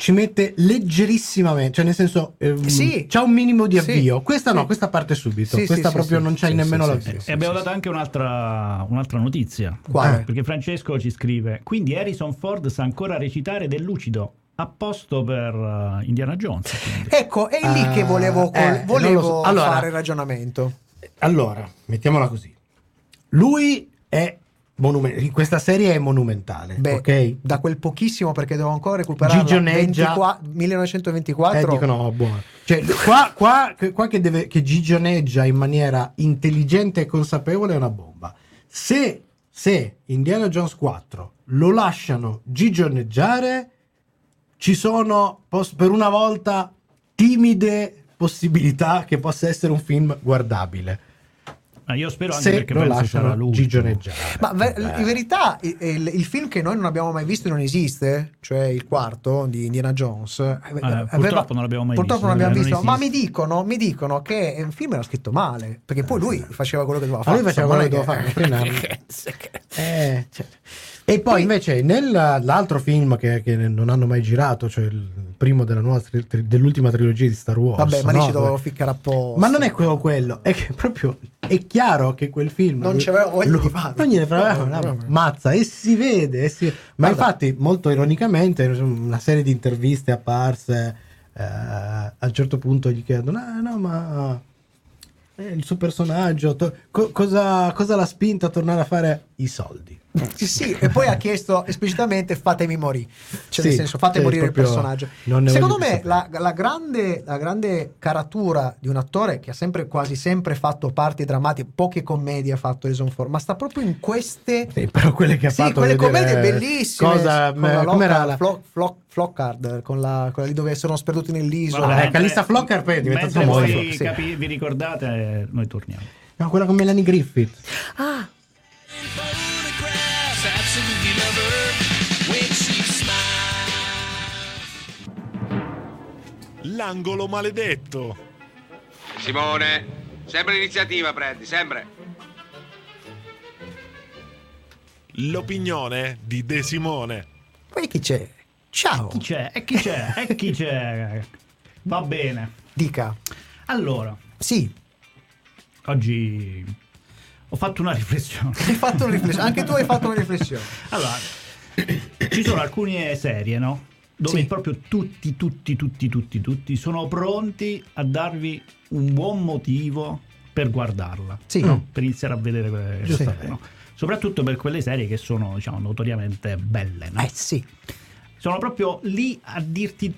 ci mette leggerissimamente, cioè nel senso ehm, Sì. c'ha un minimo di Sì. avvio. Questa no, Sì. questa parte subito. Sì, questa sì, proprio sì, non c'hai sì, nemmeno sì, l'avvio. sì, E abbiamo dato anche un'altra, un'altra notizia. Quale? Perché Francesco ci scrive: Quindi Harrison Ford sa ancora recitare del lucido a posto per eh, Indiana Jones. quindi. Ecco, è lì che Ah, volevo, col- eh, volevo so. Allora- fare il ragionamento. Allora, mettiamola così. Lui è monumentale, questa serie è monumentale, Beh, ok? da quel pochissimo perché devo ancora recuperare Gigio Neggia. 1924. Eh, dicono oh, buono. Cioè, qua, qua, qua che, deve, che gigioneggia in maniera intelligente e consapevole è una bomba. Se, se Indiana Jones 4 lo lasciano gigioneggiare, ci sono pos- per una volta timide possibilità che possa essere un film guardabile. Ma io spero anche Se perché lo lasciano lui. gigioneggiare. Ma ve- Eh. in verità il, il- il film che noi non abbiamo mai visto e non esiste, cioè il quarto di Indiana Jones, eh, aveva- purtroppo non l'abbiamo mai purtroppo visto, non l'abbiamo non visto, ma mi dicono, mi dicono che il film era scritto male, perché poi lui faceva quello che doveva Ma fare. lui faceva quello che doveva fare, Eh, cioè. E poi invece nell'altro film che, che non hanno mai girato, cioè il primo della nuova tri- tri- dell'ultima trilogia di Star Wars. Vabbè, ma lì no? ci dovevo ficcare apposta. Ma non è quello quello, è che proprio è chiaro che quel film Non c'aveva voglia lo- di farlo. Non gliene fregava No, una no, no. mazza e si vede, e si- ma Guarda. infatti molto ironicamente una serie di interviste apparse eh, a un certo punto gli chiedono "Ah, no ma eh, il suo personaggio to- co- cosa, cosa l'ha spinto a tornare a fare i soldi Sì, sì, e poi ha chiesto esplicitamente fatemi morire, cioè nel Sì, senso fate morire il personaggio. Secondo me la, la grande, la grande caratura di un attore che ha sempre quasi sempre fatto parti drammatiche, poche commedie ha fatto Harrison Ford, ma sta proprio in queste Sì, però quelle che ha sì, fatto quelle commedie bellissime cosa eh, com'era la, Flock, Flock, Flockard, con la, quella lì dove sono sperduti nell'isola. Vabbè, Calista Flocker poi è diventato famoso, voi sì. capi- vi ricordate, eh, noi torniamo. no, quella con Melanie Griffith Ah, L'angolo maledetto. Simone, sempre l'iniziativa prendi, sempre. L'opinione di De Simone. poi chi c'è? Ciao, Chi c'è? E chi c'è? E chi c'è? Va bene. dica. Allora, Sì, oggi ho fatto una riflessione. hai fatto una riflessione, anche tu hai fatto una riflessione. Allora, ci sono alcune serie, no? Dove Sì. proprio tutti, tutti, tutti, tutti, tutti sono pronti a darvi un buon motivo per guardarla. Sì. no? Per iniziare a vedere quelle serie, no? Soprattutto per quelle serie che sono, diciamo, notoriamente belle, no? Eh sì. Sono proprio lì a dirti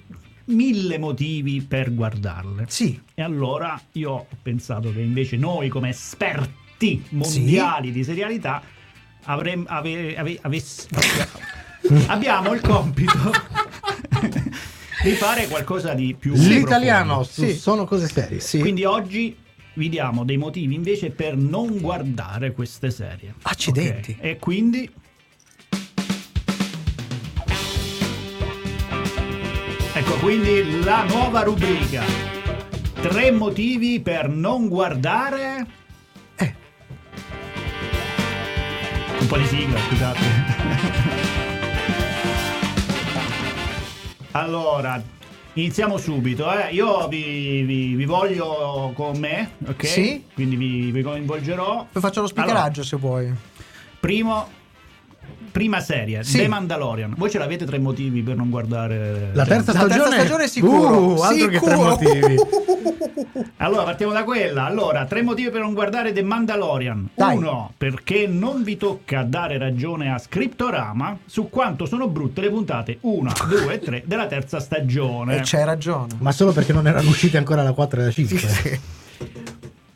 mille motivi per guardarle. Sì, E allora io ho pensato che invece noi come esperti mondiali di serialità avremmo ave- ave- avess- abbiamo il compito di fare qualcosa di più l'italiano Sì. sono cose serie sì. Quindi oggi vi diamo dei motivi invece per non guardare queste serie. Accidenti. Ok? E quindi Ecco quindi la nuova rubrica. Tre motivi per non guardare. Un po' di sigla, scusate. allora, iniziamo subito. eh. Io vi, vi- vi voglio con me, ok? Sì. Quindi vi, vi coinvolgerò. Poi faccio lo speakeraggio se vuoi. Primo, prima serie, Sì. The Mandalorian. Voi ce l'avete tre motivi per non guardare la terza La stagione terza stagione è sicuro. Uh, altro che tre Sicuro. motivi Allora, partiamo da quella. Allora, tre motivi per non guardare The Mandalorian. Dai. Uno, perché non vi tocca dare ragione a Scriptorama su quanto sono brutte le puntate 1, 2 e 3 della terza stagione. E c'hai ragione. ma solo perché non erano uscite ancora la 4 e la 5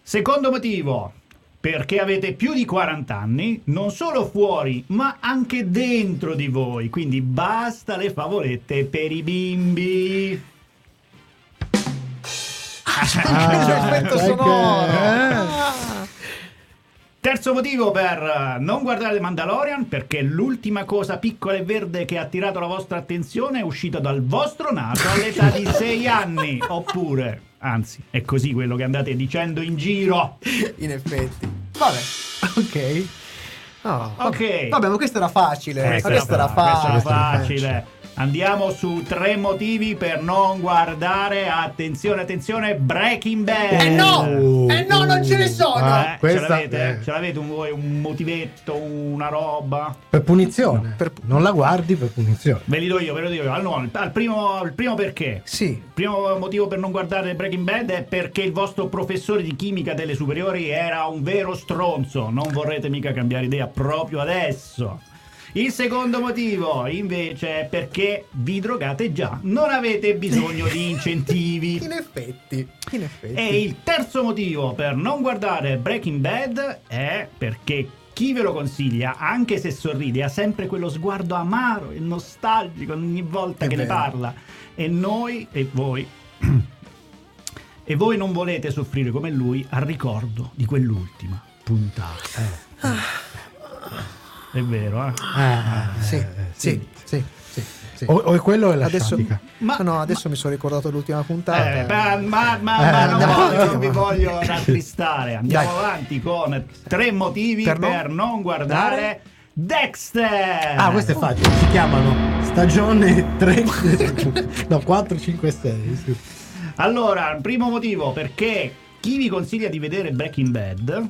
Secondo motivo, perché avete più di 40 anni, non solo fuori, ma anche dentro di voi. Quindi basta le favolette per i bimbi. Anche l'effetto sai sonoro. che- eh. Ah. Terzo motivo per eh, non guardare Mandalorian, perché l'ultima cosa piccola e verde che ha attirato la vostra attenzione è uscita dal vostro naso all'età di 6 anni. Oppure, anzi, è così quello che andate dicendo in giro. In effetti. Vabbè, ok. No, Ok. Vabbè, ma questo era facile. Eh, questo, era fa- questo era facile. Andiamo su tre motivi per non guardare, attenzione, attenzione, Breaking Bad. Eh no! Eh no, non ce ne sono! Ah, Eh, questa- ce l'avete? eh. Ce l'avete un, voi un motivetto, una roba? Per punizione. Per- Non la guardi per punizione. Ve li do io, ve lo dico io. Allora, al primo, al primo perché? Sì. Il primo motivo per non guardare Breaking Bad è perché il vostro professore di chimica delle superiori era un vero stronzo. Non vorrete mica cambiare idea proprio adesso. Il secondo motivo, invece, è perché vi drogate già. Non avete bisogno di incentivi. In effetti, in effetti. E il terzo motivo per non guardare Breaking Bad è perché chi ve lo consiglia, anche se sorride, ha sempre quello sguardo amaro e nostalgico ogni volta È che ne vero. parla. E noi e voi. e voi non volete soffrire come lui al ricordo di quell'ultima puntata. È vero, eh? Ah, Sì, eh, sì, sì, sì, sì. O, o è quello è la Adesso, sciatica? Ma- no, adesso mi sono ricordato l'ultima puntata. Eh, ma, ma- ma- ma Eh, non, no, voglio- non no. vi voglio rattristare. Andiamo Dai. avanti con tre motivi Per per, non non guardare Dexter. Ah, questo è facile. Si chiamano stagione 3, no, 4, 5, 6. Allora, il primo motivo perché chi vi consiglia di vedere Breaking Bad,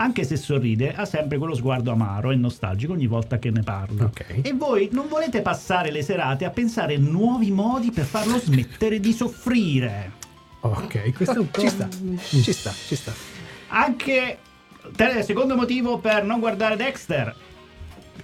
anche se sorride, ha sempre quello sguardo amaro e nostalgico ogni volta che ne parla. Ok. E voi non volete passare le serate a pensare a nuovi modi per farlo smettere di soffrire. Ok, questo è un po'. Ci sta, ci sta, ci sta. Anche secondo motivo per non guardare Dexter.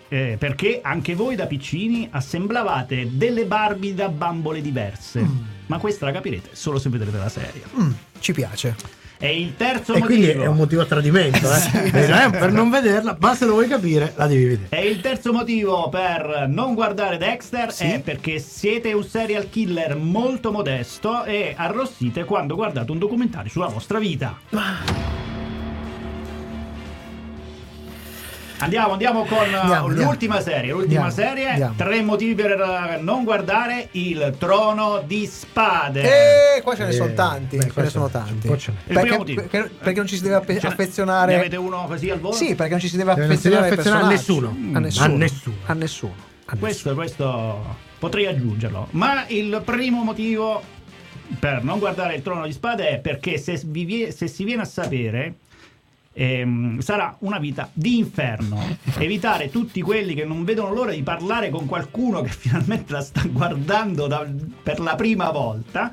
eh, perché anche voi da piccini assemblavate delle Barbie da bambole diverse. Ma questa la capirete solo se vedrete la serie. Mm, ci piace. E il terzo E quindi motivo. è un motivo a tradimento, eh? Eh, è per non vederla, ma se lo vuoi capire, la devi vedere. E il terzo motivo per non guardare Dexter Sì. è perché siete un serial killer molto modesto e arrossite quando guardate un documentario sulla vostra vita. Andiamo, andiamo con uh, Andiamo, andiamo. l'ultima serie. L'ultima Andiamo, serie, andiamo. tre motivi per uh, non guardare il trono di spade. E qua ce ne Eh, sono tanti, beh, ce ne sono tanti. Perché, motivo. perché- perché non ci si deve affe- Cioè, affezionare. Ne avete uno così al volo? Sì, perché non ci si deve deve affezionare, affezionare a nessuno. A nessuno. A nessuno. A nessuno. A Questo, questo potrei aggiungerlo. Ma il primo motivo per non guardare il trono di spade è perché se, vi se si viene a sapere. Ehm, sarà una vita di inferno. Evitare tutti quelli che non vedono l'ora di parlare con qualcuno che finalmente la sta guardando da- per la prima volta.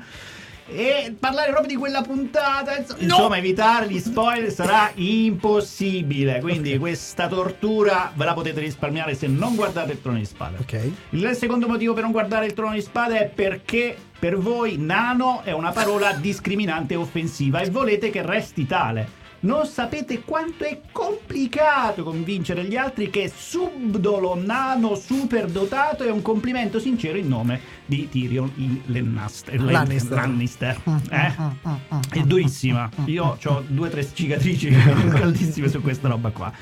E parlare proprio di quella puntata, inso- insomma, evitare gli spoiler sarà impossibile. Quindi, questa tortura ve la potete risparmiare se non guardate il trono di spade. Ok. Il secondo motivo per non guardare il trono di spade è perché per voi nano è una parola discriminante e offensiva e volete che resti tale. Non sapete quanto è complicato convincere gli altri che subdolo, nano, superdotato è un complimento sincero in nome di Tyrion. Lannister. Lannister. Lannister. Eh? È durissima. Io ho due o tre cicatrici caldissime su questa roba qua.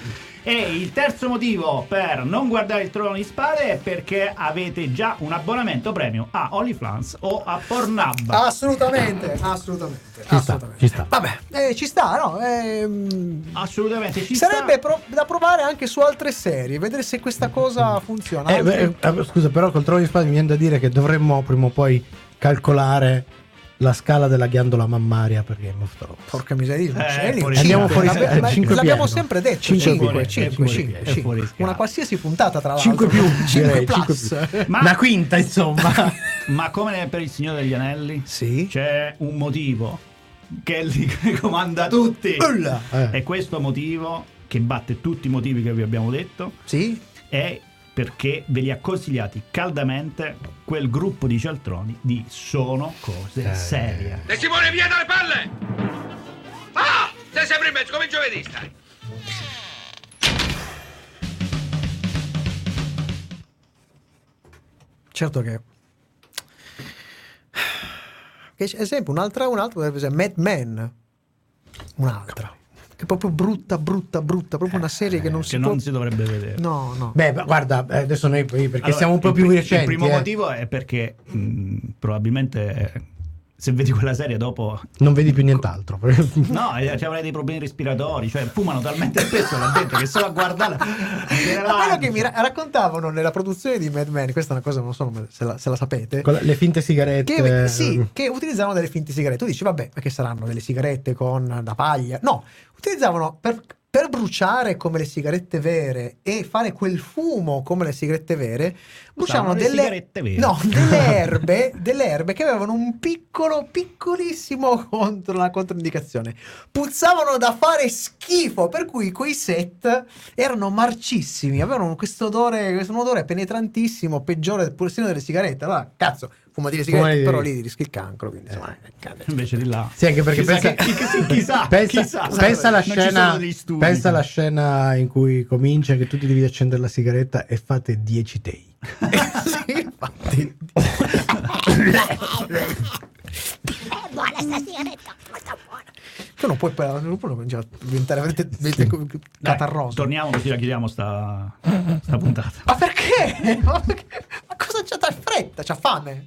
E il terzo motivo per non guardare il trono di spade è perché avete già un abbonamento premium a OnlyFans o a Pornhub. Assolutamente, assolutamente. Ci sta, assolutamente. ci sta. Vabbè, eh, ci sta, no? Ehm, Assolutamente ci sarebbe sta. pro- da provare anche su altre serie, vedere se questa cosa funziona. Eh, beh, eh, scusa, però col trono di spade mi viene da dire che dovremmo prima o poi calcolare la scala della ghiandola mammaria per Game of Thrones. Porca miseria, Eh, fuori Andiamo fuori ma- cinque L'abbiamo sempre detto, Cinque 5, piani, 5, è fuori- 5, è fuori schema. Una qualsiasi puntata tra l'altro. 5 più, 5 direi, plus. cinque più. Ma- Una quinta, insomma. Ma come per il Signore degli Anelli? Sì. C'è un motivo che li comanda tutti. Eh. E questo motivo, che batte tutti i motivi che vi abbiamo detto, Sì? è perché ve li ha consigliati caldamente quel gruppo di cialtroni di Sono cose Eh. serie. De Simone, via dalle palle! Ah! Sei sempre in mezzo come il giovedì, stai. Certo che... Che c'è- esempio, un'altra, un'altra potrebbe essere Mad Men. Un'altra. Che è proprio brutta, brutta, brutta. Proprio una serie che non si Che può... non si dovrebbe vedere. No, no. Beh, guarda, eh, adesso noi perché Allora, siamo un po' più recenti. Il primo eh. motivo è perché mh, probabilmente se vedi quella serie dopo Non vedi più nient'altro. No, eh, ci avrai dei problemi respiratori, cioè fumano talmente spesso là dentro che solo a guardarla. Ma quello che mi ra- raccontavano nella produzione di Mad Men, questa è una cosa, non so se la, se la sapete. Con le finte sigarette. Che, sì, che utilizzavano delle finte sigarette. Tu dici, vabbè, ma che saranno delle sigarette con la paglia? No, utilizzavano per, per bruciare come le sigarette vere e fare quel fumo come le sigarette vere, bruciavano delle, sigarette vere. no, delle erbe, delle erbe che avevano un piccolo, piccolissimo contro la controindicazione. Puzzavano da fare schifo, per cui quei set erano marcissimi, avevano questo odore, questo odore penetrantissimo, peggiore persino delle sigarette. Allora, cazzo, fumati le sigarette, Fumati- però lì rischi il cancro, quindi insomma, eh, cade. Invece di là. Sì, anche perché Chissà pensa, che- chi- chissà, pensa, chissà, pensa alla scena, studi. pensa alla scena in cui comincia che tu ti devi accendere la sigaretta e fate 10 take. sì, infatti. buona sta sigaretta, molto buona. Tu non puoi non puoi cominciare a diventare veramente, veramente catarroso. torniamo così la chiudiamo sta, sta puntata. Ma perché? Ma perché? Ma cosa c'ha da fretta? C'ha fame?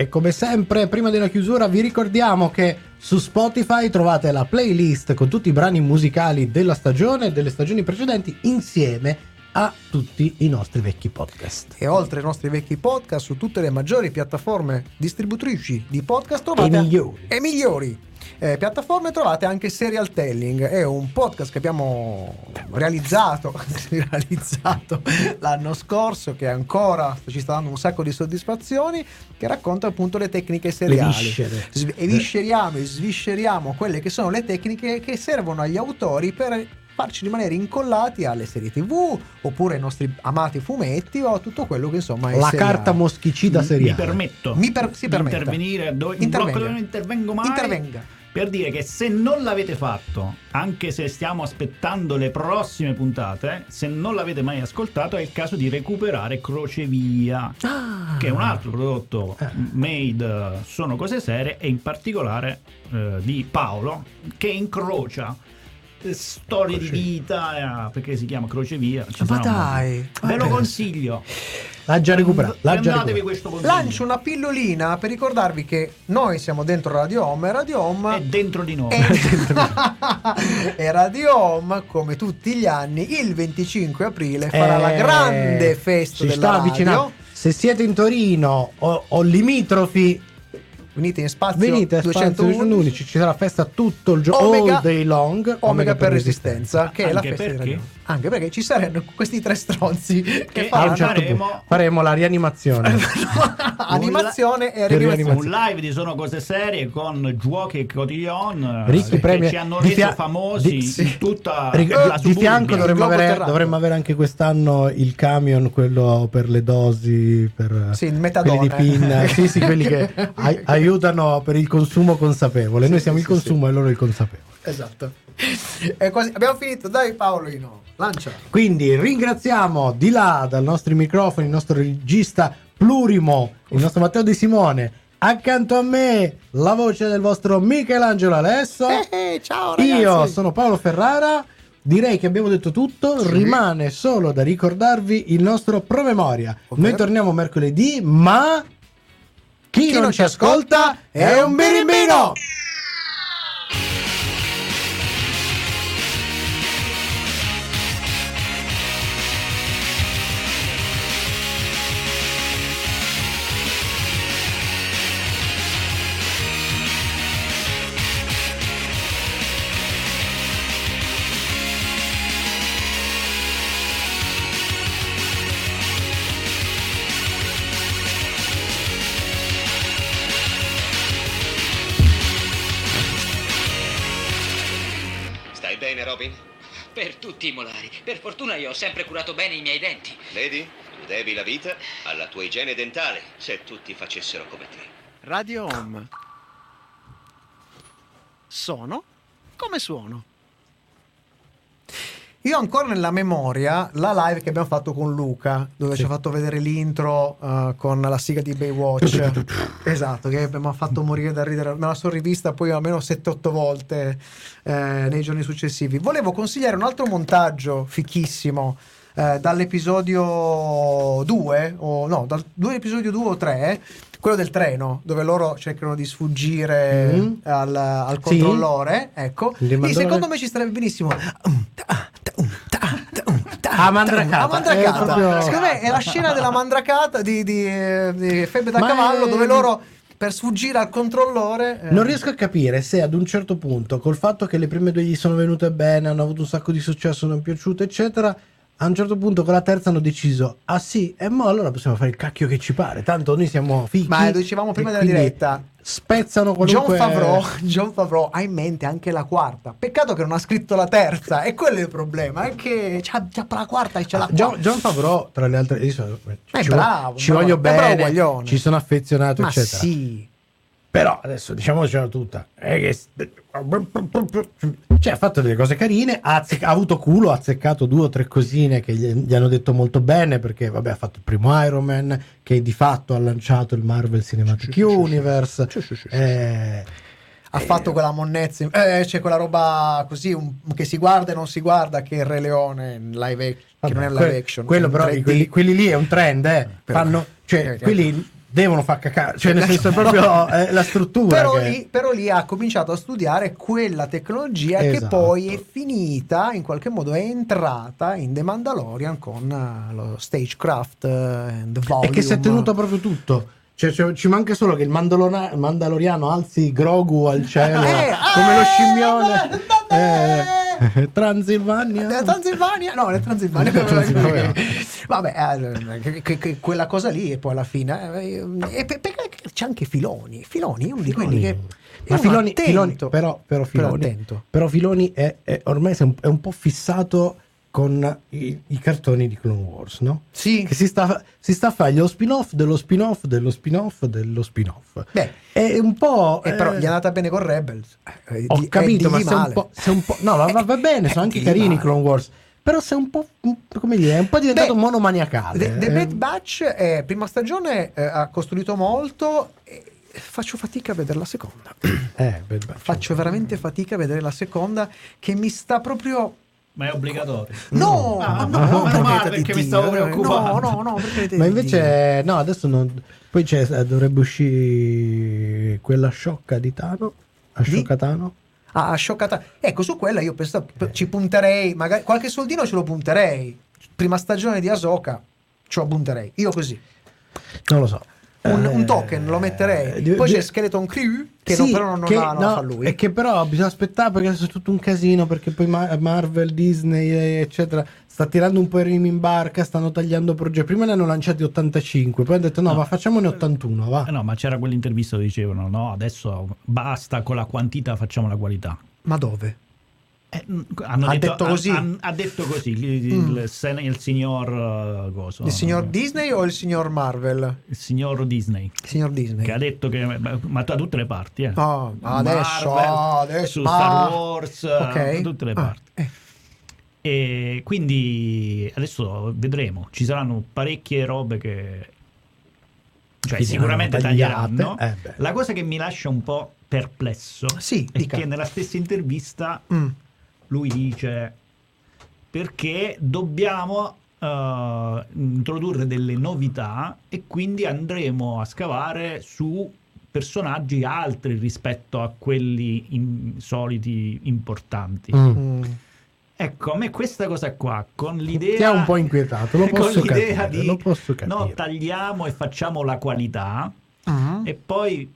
E come sempre, prima della chiusura, vi ricordiamo che su Spotify trovate la playlist con tutti i brani musicali della stagione e delle stagioni precedenti insieme a tutti i nostri vecchi podcast. E oltre ai nostri vecchi podcast su tutte le maggiori piattaforme distributrici di podcast trovate E migliori. e migliori eh, piattaforme trovate anche Serial Telling, è un podcast che abbiamo realizzato, realizzato l'anno scorso che ancora ci sta dando un sacco di soddisfazioni che racconta appunto le tecniche seriali. Sv- e visceriamo e svisceriamo quelle che sono le tecniche che servono agli autori per farci rimanere incollati alle serie tv oppure ai nostri amati fumetti o a tutto quello che insomma è La seriale. carta moschicida Mi seriale. permetto Mi per- si di permetta. intervenire dove, in blocco dove non intervengo mai Intervenga. Per dire che se non l'avete fatto anche se stiamo aspettando le prossime puntate se non l'avete mai ascoltato è il caso di recuperare Crocevia Ah. che è un altro prodotto Eh. made eh, sono cose serie e in particolare eh, di Paolo che incrocia eh, storie di vita eh, perché si chiama Crocevia Ci Ma dai, ve lo consiglio L'ha già recuperato. L'ha già recuperato. Lancio una pillolina per ricordarvi che noi siamo dentro Radio Home e Radio Home è dentro di noi e, e Radio Home, come tutti gli anni, il 25 aprile farà la Eh, grande festa si della sta radio. avvicinando. Se siete in Torino o, o limitrofi, Venite in spazio venite a Spazio 211, 211, ci sarà festa tutto il giorno, Omega- all day long. Omega per resistenza, che è la festa di perché? Anche perché ci saranno questi tre stronzi che Che faranno certo faremo- faremo la rianimazione. animazione e rianimazione. un live di Sono Cose Serie con giochi e cotillon Ricchi che premi ci hanno reso fia- famosi di- sì. in tutta Ri- la di fianco dovremmo avere, dovremmo avere anche quest'anno il camion, quello per le dosi, per Sì, il quelli di PIN, sì, sì, quelli che ai- aiutano per il consumo consapevole. Noi siamo il consumo e loro il consapevole. Esatto. Quasi- abbiamo finito, dai Paolino, lancia. Quindi ringraziamo di là dai nostri microfoni il nostro regista plurimo, il nostro Matteo Di Simone. Accanto a me la voce del vostro Michelangelo Alesso. Eh, ciao ragazzi. Io sono Paolo Ferrara. Direi che abbiamo detto tutto. Sì. Rimane solo da ricordarvi il nostro promemoria. Ovvero? Noi torniamo mercoledì, ma chi, non, ci ascolta è un birimbino. Fortuna io ho sempre curato bene i miei denti. Vedi? Tu devi la vita alla tua igiene dentale, se tutti facessero come te. Radio Home. Sono come suono. Io ho ancora nella memoria la live che abbiamo fatto con Luca, dove ci ha fatto vedere l'intro eh, con la sigla di Baywatch. esatto, che abbiamo fatto morire da ridere. Me la sono rivista poi almeno 7-8 volte eh, nei giorni successivi. Volevo consigliare un altro montaggio fichissimo. eh, dall'episodio 2 o no, dal due episodio 2 o 3 quello del treno dove loro cercano di sfuggire Mhm. al, al Sì. controllore ecco Il Lì, secondo me ci starebbe benissimo Ah, mandracata. la mandracata. Proprio- Secondo me è la scena della mandracata di, di, eh, di Febbre da Ma cavallo è- dove loro per sfuggire al controllore eh, Non riesco a capire se ad un certo punto, col fatto che le prime due gli sono venute bene, hanno avuto un sacco di successo, non è piaciute, eccetera. A un certo punto con la terza hanno deciso, ah sì, e mo allora possiamo fare il cacchio che ci pare. Tanto noi siamo fighi. Ma lo dicevamo prima della diretta. Spezzano John qualunque... Favreau, John Favreau ha in mente anche la quarta. Peccato che non ha scritto la terza, e quello è il problema. È che c'ha, c'ha la quarta e c'è la Ah, John, quarta. John Favreau, tra le altre, io so- È ci, bravo, ci bravo, voglio bravo bene, guaglione. ci sono affezionato, Ma eccetera. sì, Però adesso diciamocela tutta. Che... Cioè, ha fatto delle cose carine, ha, azze- ha avuto culo, ha azzeccato due o tre cosine che gli, gli hanno detto molto bene, perché vabbè ha fatto il primo Iron Man, che di fatto ha lanciato il Marvel Cinematic sì. Universe. Sì, sì. Eh, ha fatto quella monnezza, eh, c'è quella roba così un- che si guarda e non si guarda, che il Re Leone live che vabbè, non è que- live action. quello però, 3D. quelli, quelli lì è un trend, eh. Fanno, cioè, Eh, quelli devono far cacare, cioè nel senso proprio eh, la struttura. Però che- lì, però lì ha cominciato a studiare quella tecnologia che Esatto. poi è finita, in qualche modo è entrata in The Mandalorian con eh, lo stagecraft eh, and volume. E che si è tenuto proprio tutto. Cioè, cioè, ci manca solo che il mandaloriano alzi Grogu al cielo Eh, come lo eh, scimmione. vabbè. Eh, Transilvania. La Transilvania? No, la Transilvania. Transilvania. Vabbè, eh, che- che- che quella cosa lì e poi alla fine... eh, E pe- pe- c'è anche Filoni. Filoni è uno di quelli che... è Ma Filoni. Filoni- però, però Filoni, attento. però Filoni è, è- ormai è un, è un po' fissato con i, i cartoni di Clone Wars, no? Sì. Che si sta, si sta a fare lo spin-off dello spin-off dello spin-off dello spin-off. Beh, È un po'. e però eh, gli è andata bene con Rebels. Eh, Ho di- eh, capito, ma sei un sei un po' no, va, va- va bene, sono Eh, anche carini i male. Clone Wars. Però sei un po'. come dire, è un po' diventato Beh, monomaniacale. The, The Eh, Bad Batch, eh, prima stagione, eh, ha costruito molto. faccio fatica a vedere la seconda. eh. Faccio veramente fatica a vedere la seconda, che mi sta proprio. Ma è obbligatorio. No, Ah, no, no, per male, perché mi stavo eh, preoccupando. No, no, no, Ma invece, no, adesso non. Poi c'è, eh, dovrebbe uscire quella sciocca di Tano. A Di? sciocca Tano. Dio. Ah, scioccata. Ecco, su quella io penso, ci punterei, magari qualche soldino ce lo punterei. Prima stagione di Asoka, ce lo punterei. Io così. Non lo so. Un, Eh, un token lo metterei. di- Poi di- c'è Skeleton Crew, che Sì, non, però non, che- ha, non no, la fa lui. E che però bisogna aspettare perché adesso è tutto un casino. Perché poi Ma- Marvel, Disney, eh, eccetera, sta tirando un po' i remi in barca. Stanno tagliando progetti. Prima ne hanno lanciati 85, poi hanno detto no, No. ma facciamone 81. Va. Eh no, ma c'era quell'intervista dove dicevano no, adesso basta con la quantità, facciamo la qualità. Ma dove? Eh, mm, hanno Ha detto così? Ha, ha detto così il, Mm. il signor coso, Il signor Disney o il signor Marvel? il signor Disney Il signor Disney. che ha detto che ma da tutte le parti eh. Oh, adesso, Marvel, adesso, su ah, Star Wars ok. da tutte le Ah, parti eh. e quindi adesso vedremo ci saranno parecchie robe che cioè Che sicuramente tagliate. taglieranno Eh, la cosa che mi lascia un po' perplesso Sì, è dica. che nella stessa intervista Mm. Lui dice perché dobbiamo eh, introdurre delle novità e quindi andremo a scavare su personaggi altri rispetto a quelli in- soliti importanti. Mm. Mm. Ecco, a me questa cosa qua, con l'idea... Ti ha un po' inquietato, lo con posso l'idea capire, di, lo posso capire. No, tagliamo e facciamo la qualità Mm. e poi...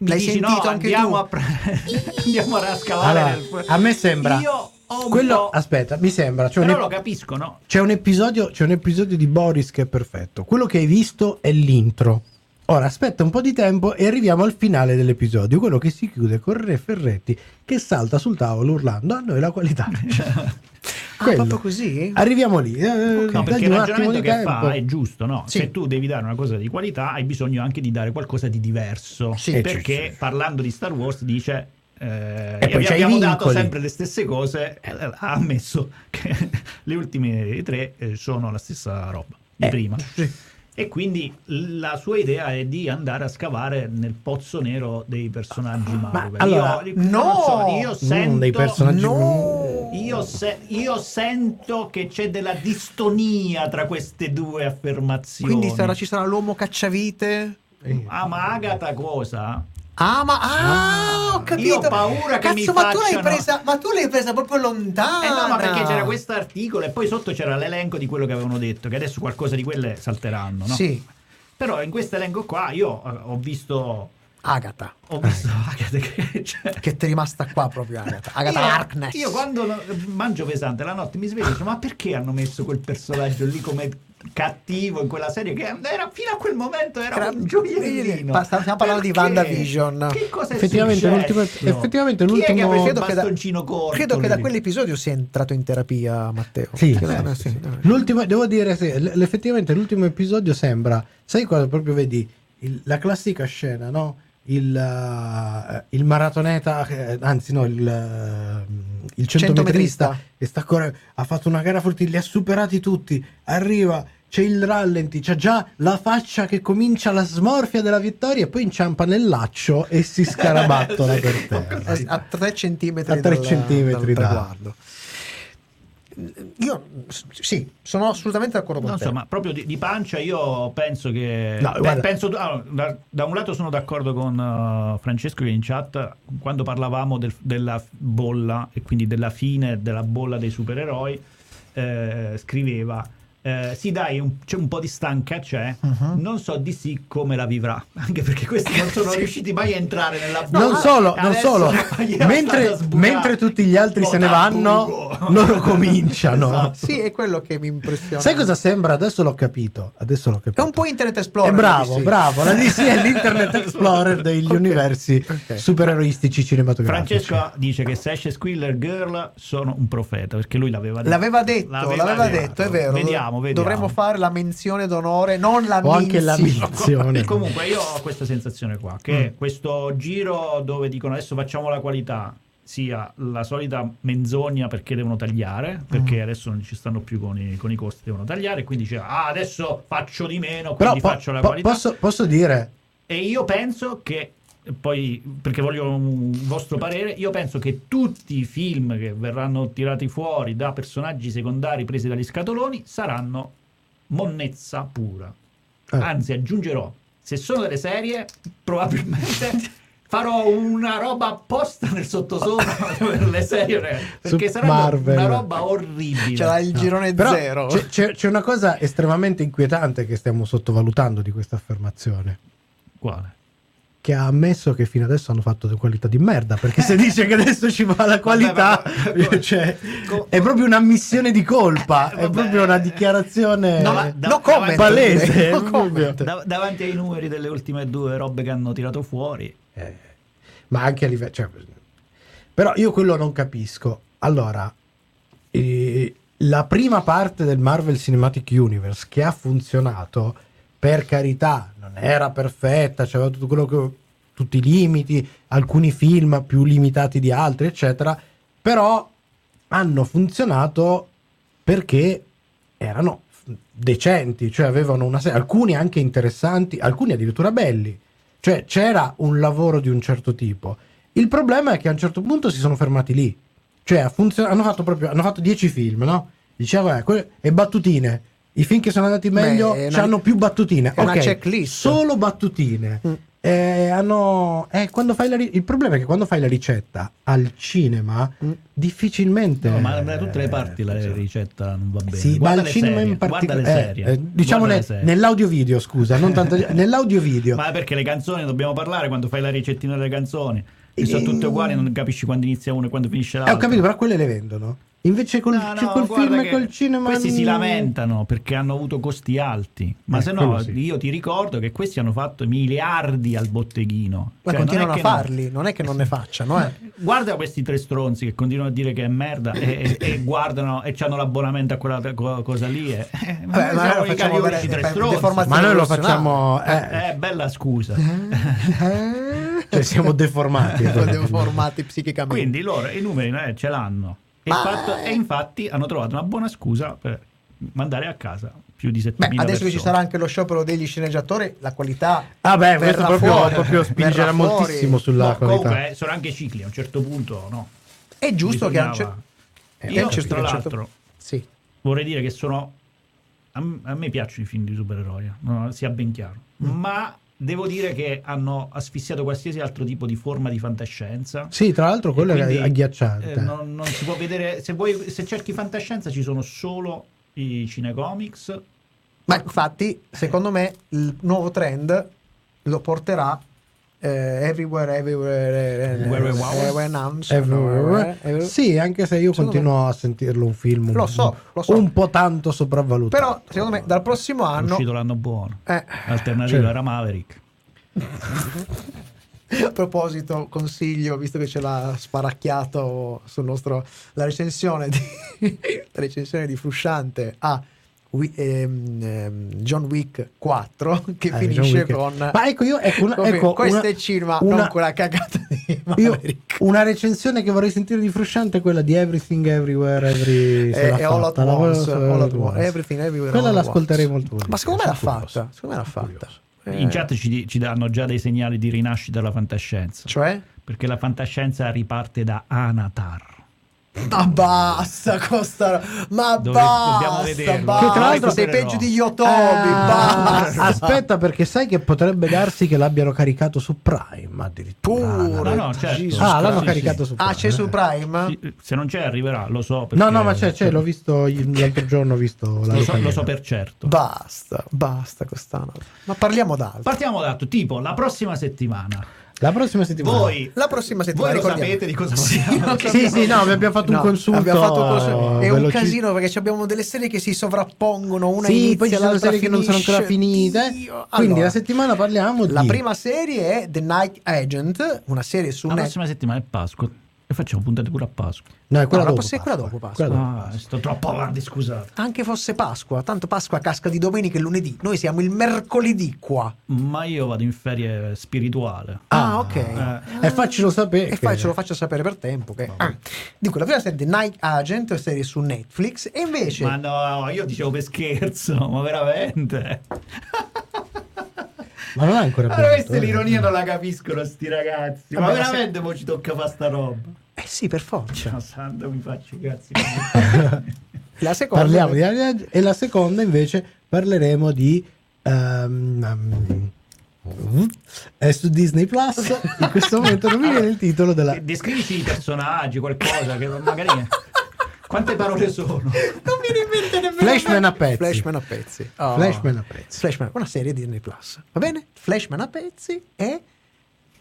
Mi L'hai dici, sentito no, anche andiamo tu? A pre- andiamo a scavare Allora, nel- a me sembra Io ho quello aspetta mi sembra un, Però ep- lo capisco, no? c'è un episodio c'è un episodio di Boris che è perfetto quello che hai visto è l'intro ora aspetta un po' di tempo e arriviamo al finale dell'episodio quello che si chiude con Re Ferretti che salta sul tavolo urlando a noi la qualità Ah, quello. proprio così? Arriviamo lì. eh, No, dagli perché il ragionamento che tempo. fa è giusto, no? Sì. Se tu devi dare una cosa di qualità, hai bisogno anche di dare qualcosa di diverso. Sì. Eh, perché sì. parlando di Star Wars dice. Eh, E poi abbiamo dato sempre le stesse cose. eh, ha ammesso che le ultime tre eh, sono la stessa roba di Eh, prima. sì. E quindi la sua idea è di andare a scavare nel pozzo nero dei personaggi Marvel. allora, io, no! non so, io sento, dei personaggi No! io, se- io sento che c'è della distonia tra queste due affermazioni. Quindi sarà, ci sarà l'uomo cacciavite? Ah, ma Agatha cosa? Ah, ma ah, ho capito. Io ho paura che Cazzo, mi ma tu l'hai facciano- presa, ma tu l'hai presa proprio lontana. Eh no, ma perché c'era questo articolo e poi sotto c'era l'elenco di quello che avevano detto, che adesso qualcosa di quelle salteranno, no? Sì, Però in questo elenco qua io eh, ho visto Agatha. ho visto Agatha che cioè, Che ti è rimasta qua proprio Agatha. Agatha io, Harkness. io quando mangio pesante la notte mi sveglio e dico ma perché hanno messo quel personaggio lì come cattivo in quella serie che era fino a quel momento era, Era- un gioiellino stiamo parlando di? WandaVision. che cosa è Effettivamente, successo? l'ultimo- effettivamente Chi è che l'ultimo- aveva il Credo che da- bastoncino corto Credo che da quell'episodio sia entrato in terapia Matteo. Sì, Eh, sì, sì. L'ultimo, devo dire, sì, l- effettivamente l'ultimo episodio sembra, sai cosa proprio vedi? Il- la classica scena, no? Il, eh, il maratoneta, eh, anzi no, il, eh, il centometrista che sta correndo, ha fatto una gara forti, li ha superati tutti, arriva, c'è il rallenti, c'ha già la faccia che comincia la smorfia della vittoria e poi inciampa nel laccio e si scarabattola per terra. A 3 centimetri, A tre dal- centimetri dal da- traguardo. Io sì, sono assolutamente d'accordo con Non te. so, ma proprio di, di pancia io penso che... No, Beh, penso, da, da un lato sono d'accordo con uh, Francesco che in chat, quando parlavamo del- della bolla e quindi della fine della bolla dei supereroi, eh, scriveva... eh, sì dai, un- c'è un po' di stanca c'è, Mhm. non so di sì come la vivrà, anche perché questi non sono riusciti mai a entrare nella bolla. non solo, non solo. mentre, mentre tutti gli altri se ne vanno, loro cominciano. Esatto. Sì, è quello che mi impressiona. Sai cosa sembra? Adesso l'ho capito. Adesso l'ho capito. È un po' Internet Explorer. Eh, bravo, sì. bravo. La DC è l'Internet Explorer degli Ok, universi ok. supereroistici cinematografici. Francesco dice che se esce Squiller Girl sono un profeta perché lui l'aveva detto. L'aveva detto, L'aveva l'aveva detto. detto, è vero. Vediamo, vediamo. Dovremmo fare la menzione d'onore, non la O anche la minzione. Comunque io ho questa sensazione qua, che questo giro dove dicono adesso facciamo la qualità sia la solita menzogna perché devono tagliare, perché adesso non ci stanno più con i, con i costi, devono tagliare, quindi dice ah adesso faccio di meno, Però quindi po- faccio la po- qualità. posso, posso dire, E io penso che, poi perché voglio un vostro parere, io penso che tutti i film che verranno tirati fuori da personaggi secondari presi dagli scatoloni saranno monnezza pura. Eh. Anzi, aggiungerò, se sono delle serie, probabilmente farò una roba apposta nel sottosopra per le serie, perché Su saranno Marvel. una roba orribile. C'era il girone però zero. c'è, c'è- c'è una cosa estremamente inquietante che stiamo sottovalutando di questa affermazione. Quale? Che ha ammesso che fino adesso hanno fatto delle qualità di merda. Perché se dice che adesso ci va la qualità, Vabbè, ma- cioè, co- è proprio un'ammissione di colpa. Eh, È vabbè. proprio una dichiarazione No, ma- no comment. palese. No comment. Da- davanti ai numeri delle ultime due robe che hanno tirato fuori, Eh, ma anche a livello. cioè, però io quello non capisco. Allora, eh, la prima parte del Marvel Cinematic Universe che ha funzionato, per carità, non era perfetta, c'aveva tutto quello che. tutti i limiti, alcuni film più limitati di altri, eccetera. Però hanno funzionato perché erano decenti, cioè avevano una serie, alcuni anche interessanti, alcuni addirittura belli. Cioè c'era un lavoro di un certo tipo. Il problema è che a un certo punto si sono fermati lì. Cioè ha funzio- hanno fatto proprio hanno fatto 10 film, no? Diceva eh, que- e battutine. I film che sono andati meglio una- hanno più battutine. è una Ok, checklist. Solo battutine. Mm. Eh, hanno, eh, quando fai la ri- il problema è che quando fai la ricetta al cinema Mm. difficilmente No, ma da tutte le parti la ricetta non va bene. Sì, ma Guarda al le cinema serie, in Guarda le particolare, serie. diciamo Guarda ne- nell'audio video, scusa, non tanto nell'audio video. Ma perché le canzoni dobbiamo parlare quando fai la ricettina delle canzoni? Che Eh, sono tutte uguali, non capisci quando inizia uno e quando finisce Eh, l'altro. ho capito, però quelle le vendono. Invece col, No, c'è no, col film e col cinema. Questi si lamentano perché hanno avuto costi alti. Ma Eh, se no, sì. io ti ricordo che questi hanno fatto miliardi al botteghino. Ma Cioè, continuano non a farli, non è che non ne facciano, eh. Guarda questi tre stronzi che continuano a dire che è merda e, e- e guardano e hanno l'abbonamento a quella co- cosa lì. E, eh, ma Beh, noi ma siamo lo i facciamo carionici vedere- tre per stronzi. deformazione Ma noi lo facciamo. Eh, Eh, bella scusa. cioè siamo deformati. Siamo formati psichicamente. Quindi loro i numeri eh, ce l'hanno. E, fatto- e infatti hanno trovato una buona scusa per mandare a casa più di 7.000 Beh, adesso persone. che ci sarà anche lo sciopero degli sceneggiatori, la qualità Ah, beh, verrà questo proprio, fuori, proprio spingerà verrà fuori. moltissimo sulla No, qualità. comunque eh, sono anche cicli a un certo punto, no? È giusto che a un Bisognava- eh, Io, certo- tra un certo- l'altro, Sì. vorrei dire che sono. A, me piacciono i film di supereroi, eh, no, sia ben chiaro. Mm. Ma devo dire che hanno asfissiato qualsiasi altro tipo di forma di fantascienza. Sì, tra l'altro quello quindi, è agghiacciante. eh, non, non si può vedere. Se, vuoi, se cerchi fantascienza, ci sono solo i cinecomics. Ma infatti, secondo me, il nuovo trend lo porterà eh, everywhere, everywhere, eh, Everywhere, wow. everywhere everywhere. Sì, anche se io Secondo continuo a sentirlo un film un, Lo so, lo so. un po' tanto sopravvalutato. Però, secondo me, dal prossimo È anno... uscito l'anno buono. Eh, L'alternativa Certo. era Maverick. a proposito, consiglio, visto che ce l'ha sparacchiato sul nostro la recensione di, la recensione di Frusciante a ehm, John Wick 4 che Eh, finisce con Ma ecco, io ecco, una, ecco, questo una- è cinema una- non quella cagata di io- una recensione che vorrei sentire di Frusciante è quella di Everything Everywhere Every l'ha è all at once. Everything, everywhere, Quella l'ascolterei once. molto ma secondo me l'ha fatta secondo me l'ha fatta Eh, In chat ci, ci danno già dei segnali di rinascita della fantascienza. cioè Perché la fantascienza riparte da Anatar. Ma basta Costa ma Dove- basta vederlo. basta Che tra l'altro- sei peggio di Yotobi Ah, basta aspetta perché sai che potrebbe darsi che l'abbiano caricato su Prime addirittura Pure. No, no, certo. Jesus ah l'hanno Sì, caricato sì. su Prime ah c'è su Prime Sì, Se non c'è, arriverà, lo so. no perché- no ma c'è, c'è l'ho visto l'altro giorno ho visto la Lo so, lo so per certo. basta basta Costano ma parliamo d'altro Partiamo da tipo la prossima settimana. La prossima settimana Voi, la prossima settimana voi sapete di cosa Sì, parliamo? lo sì sì no abbiamo fatto un No, consulto abbiamo fatto un consulto. è un veloci- casino perché abbiamo delle serie che si sovrappongono una sì, inizia poi ci sono l'altra serie che non sono ancora finisce. finite. Dio. Quindi Allora, la settimana parliamo la di prima serie è The Night Agent una serie su La Net- prossima settimana è Pasqua e facciamo puntate pure a Pasqua. No, è quella No, la dopo. quella Pasqua. dopo Pasqua. Quella dopo Ah, Pasqua. sto troppo avanti, scusate. anche fosse Pasqua tanto Pasqua casca di domenica e lunedì noi siamo il mercoledì qua Ma io vado in ferie spirituale. ah, ok Eh, E faccelo sapere. e che- ce lo faccio sapere per tempo che... Ah. Dico, la prima serie è The Night Agent serie su Netflix e invece Ma no, io dicevo per scherzo, ma veramente. Ma non è ancora Ma pronto, questa eh. l'ironia non la capiscono sti ragazzi. Ma Vabbè, ma veramente mo ci tocca fare sta roba. eh sì per forza Ciao santo, mi faccio i cazzi. la seconda Parliamo di Ariad e la seconda invece parleremo di ehm, um, è su Disney Plus. In questo momento non mi viene il titolo della Descrivici i personaggi, qualcosa che magari. Quante parole sono? non mi viene in mente nemmeno Flashman a pezzi. Flashman a pezzi Oh. Flashman a pezzi. Flashman, una serie di Disney Plus va bene? Flashman a pezzi e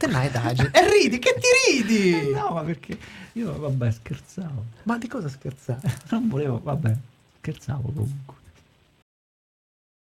Night Agent e ridi che ti ridi No, ma perché io vabbè scherzavo. ma di cosa scherzare? Non volevo, vabbè, scherzavo comunque.